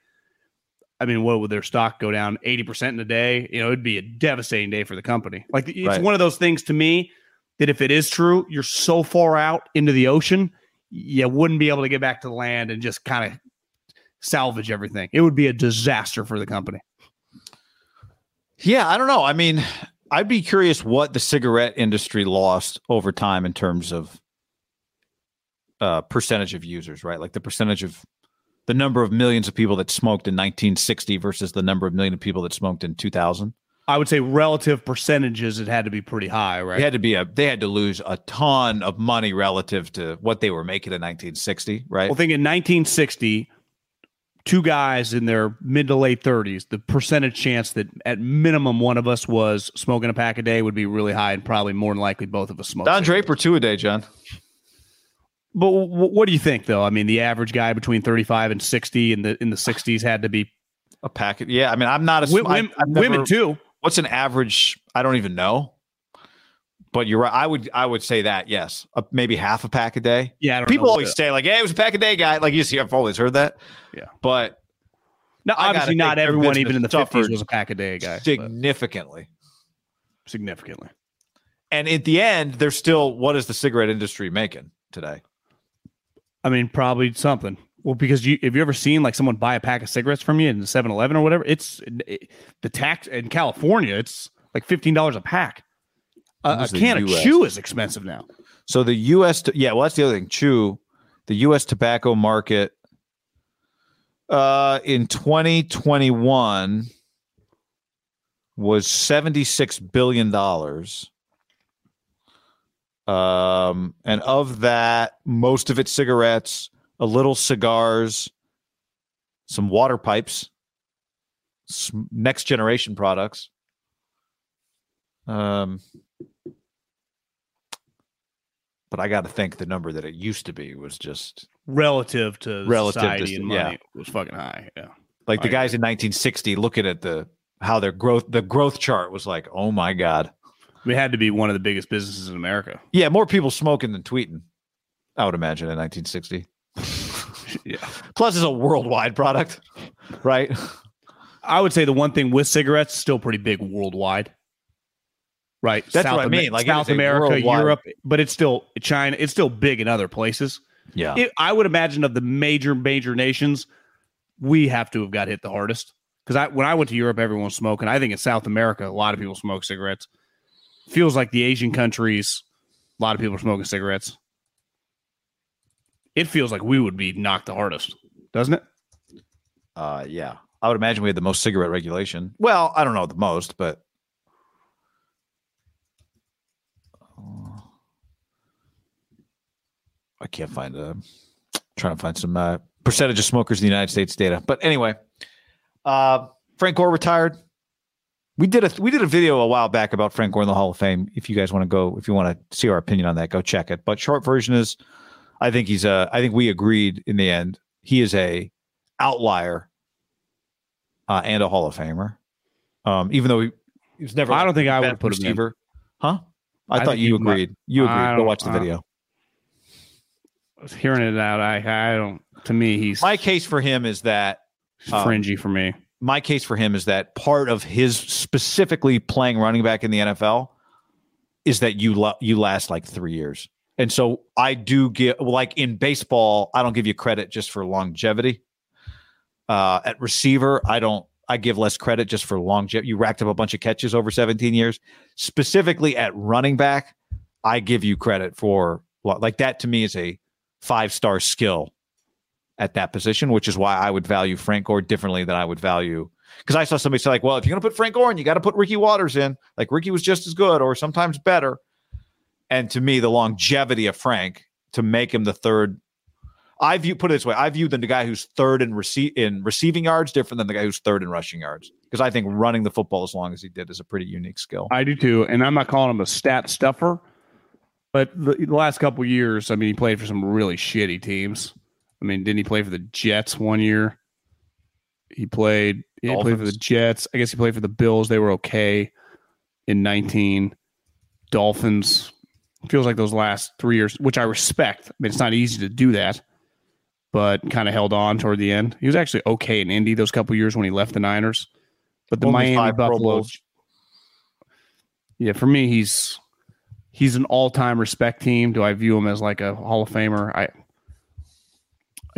I mean, what would their stock go down 80% in a day? You know, it'd be a devastating day for the company. Like, it's Right. one of those things to me that if it is true, you're so far out into the ocean, you wouldn't be able to get back to the land and just kind of salvage everything. It would be a disaster for the company. Yeah, I don't know. I mean, I'd be curious what the cigarette industry lost over time in terms of uh, percentage of users, right? Like the percentage of the number of millions of people that smoked in 1960 versus the number of million of people that smoked in 2000. I would say relative percentages, it had to be pretty high, right? They had to be a they had to lose a ton of money relative to what they were making in 1960, right? Well, think in 1960, two guys in their mid to late 30s, the percentage chance that at minimum one of us was smoking a pack a day would be really high, and probably more than likely both of us smoked. Don. Draper two a day, John. But w- w- what do you think, though? I mean, the average guy between 35 and 60 in the in the 60s had to be A packet. Yeah, I mean, I'm not a Wi- women, never- women too. What's an average? I don't even know. But you're right. I would I would say that yes, uh, maybe half a pack a day. Yeah, I don't People know. always say like, "Yeah, it was a pack a day, guy." Like you see, I've always heard that. Yeah. but No, obviously not everyone, even in the 50s, was a pack a day guy. but significantly. significantly. And at the end, there's still what is the cigarette industry making today? I mean, probably something. Well, because you have you ever seen like someone buy a pack of cigarettes from you in 7-Eleven or whatever? It's it, the tax in California. It's like fifteen dollars a pack. A, a was the can of chew is expensive now. So the U.S. t- yeah, well, that's the other thing. Chew, the U.S. tobacco market, uh, in 2021 was 76 billion dollars. Um, and of that, most of it cigarettes, a little cigars, some water pipes, some next generation products. Um, but I got to think the number that it used to be was just Relative to Relative to and yeah. money, it was fucking high. Yeah, like the I guys in 1960 looking at the how their growth the growth chart was like, oh my god, we had to be one of the biggest businesses in America. yeah, more people smoking than tweeting. I would imagine in 1960. (laughs) yeah, Plus, it's a worldwide product, right? I would say the one thing with cigarettes still pretty big worldwide. Right, That's what I mean, like, South America, worldwide- Europe, but it's still China. It's still big in other places. Yeah, it, I would imagine of the major major nations, we have to have got hit the hardest. Because I when I went to Europe, everyone was smoking. I think in South America, a lot of people smoke cigarettes. Feels like the Asian countries, a lot of people are smoking cigarettes. it feels like we would be knocked the hardest, doesn't it? Uh, yeah, I would imagine we had the most cigarette regulation. Well, I don't know the most, but I can't find a. Trying to find some uh, percentage of smokers in the United States data, but anyway, uh, Frank Gore retired. We did a we did a video a while back about Frank Gore in the Hall of Fame. If you guys want to go, if you want to see our opinion on that, go check it. But short version is, I think he's a. I think we agreed in the end. He is a outlier uh, and a Hall of Famer. Um, even though he, he was never. I don't think I would put him in. Huh? I, I thought you he might- agreed. You agreed. Go watch the video. I was hearing it out. I I don't. To me, he's My case for him is that um, fringy for me. My case for him is that part of his specifically playing running back in the NFL is that you lo- you last like three years, and so I do give like in baseball, I don't give you credit just for longevity. Uh, at receiver, I don't. I give less credit just for longevity. You racked up a bunch of catches over 17 years. Specifically at running back, I give you credit for like that. To me, is a five star skill at that position, which is why I would value Frank Gore differently than I would value. Because I saw somebody say, like, well, if you're going to put Frank Gore in, you got to put Ricky Watters in. Like, Ricky was just as good or sometimes better. And to me, the longevity of Frank to make him the third, I view, put it this way, I view the guy who's third in, receive, in receiving yards different than the guy who's third in rushing yards. Because I think running the football as long as he did is a pretty unique skill. I do too, and I'm not calling him a stat stuffer, but the, the last couple years, I mean, he played for some really shitty teams. I mean, didn't he play for the Jets one year? He played. He played for the Jets. I guess he played for the Bills. They were okay in 19. Dolphins. Feels like those last three years, which I respect. I mean, it's not easy to do that, but kind of held on toward the end. He was actually okay in Indy those couple years when he left the Niners. But the Only Miami five Pro Buffaloes, Bowls. yeah, for me, he's he's an all time respect team. Do I view him as like a Hall of Famer? I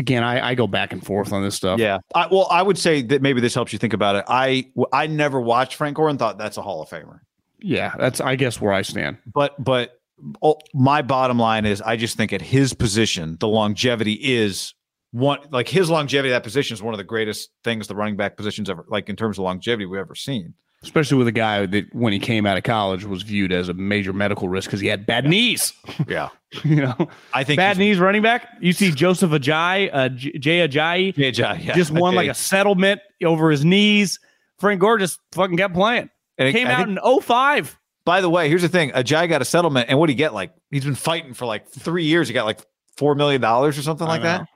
again, I, I go back and forth on this stuff. Yeah. I, well, I would say that maybe this helps you think about it. I I never watched Frank Gore and thought that's a Hall of Famer. yeah, that's I guess where I stand. But but oh, my bottom line is I just think at his position, the longevity is one like his longevity that position is one of the greatest things the running back positions ever like in terms of longevity we've ever seen. Especially with a guy that when he came out of college was viewed as a major medical risk because he had bad knees. (laughs) Yeah. (laughs) you know, I think bad knees running back. You see Joseph Ajayi, uh, Jay Ajayi, Yeah, ja- yeah, just won like a settlement over his knees. Frank Gore just fucking kept playing. And it- Came I out think- in 05. By the way, here's the thing: Ajay got a settlement, and what did he get? Like he's been fighting for like three years. He got like four million dollars or something I like know. that.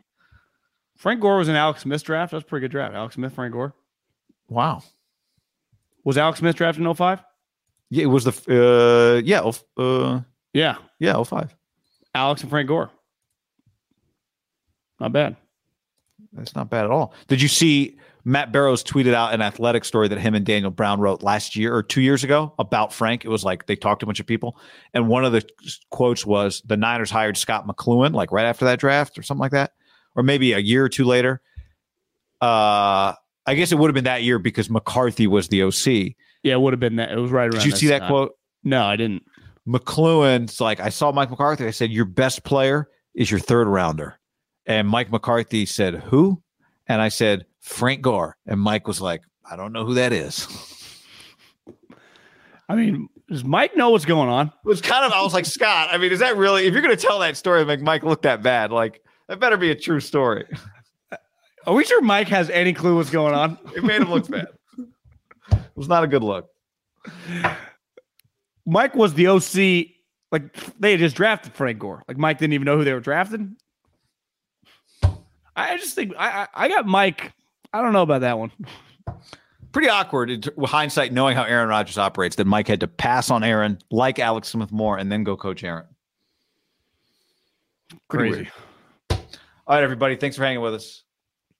Frank Gore was an Alex Smith draft. That was a pretty good draft. Alex Smith, Frank Gore. Wow. Was Alex Smith drafted in 05? Yeah, it was the uh yeah oh, uh Yeah. yeah oh five. Alex and Frank Gore. Not bad. That's not bad at all. Did you see Matt Barrows tweeted out an athletic story that him and Daniel Brown wrote last year or two years ago about Frank? It was like they talked to a bunch of people, and one of the quotes was the Niners hired Scott McCloughan like right after that draft or something like that, or maybe a year or two later. Uh, I guess it would have been that year because McCarthy was the OC. Yeah, it would have been that. It was right around Did you see that time. quote? No, I didn't. McCloughan's like, I saw Mike McCarthy. I said, Your best player is your third rounder. And Mike McCarthy said, Who? And I said, Frank Gore. And Mike was like, I don't know who that is. (laughs) I mean, does Mike know what's going on? It was kind of, I was like, Scott, I mean, is that really, if you're going to tell that story and make Mike look that bad, like, that better be a true story. (laughs) Are we sure Mike has any clue what's going on? It made him look bad. It was not a good look. Mike was the OC. Like they had just drafted Frank Gore. Like Mike didn't even know who they were drafting. I just think I I, I got Mike. I don't know about that one. Pretty awkward in hindsight, knowing how Aaron Rodgers operates, that Mike had to pass on Aaron like Alex Smith Moore and then go coach Aaron. Pretty Crazy. weird. All right, everybody. Thanks for hanging with us.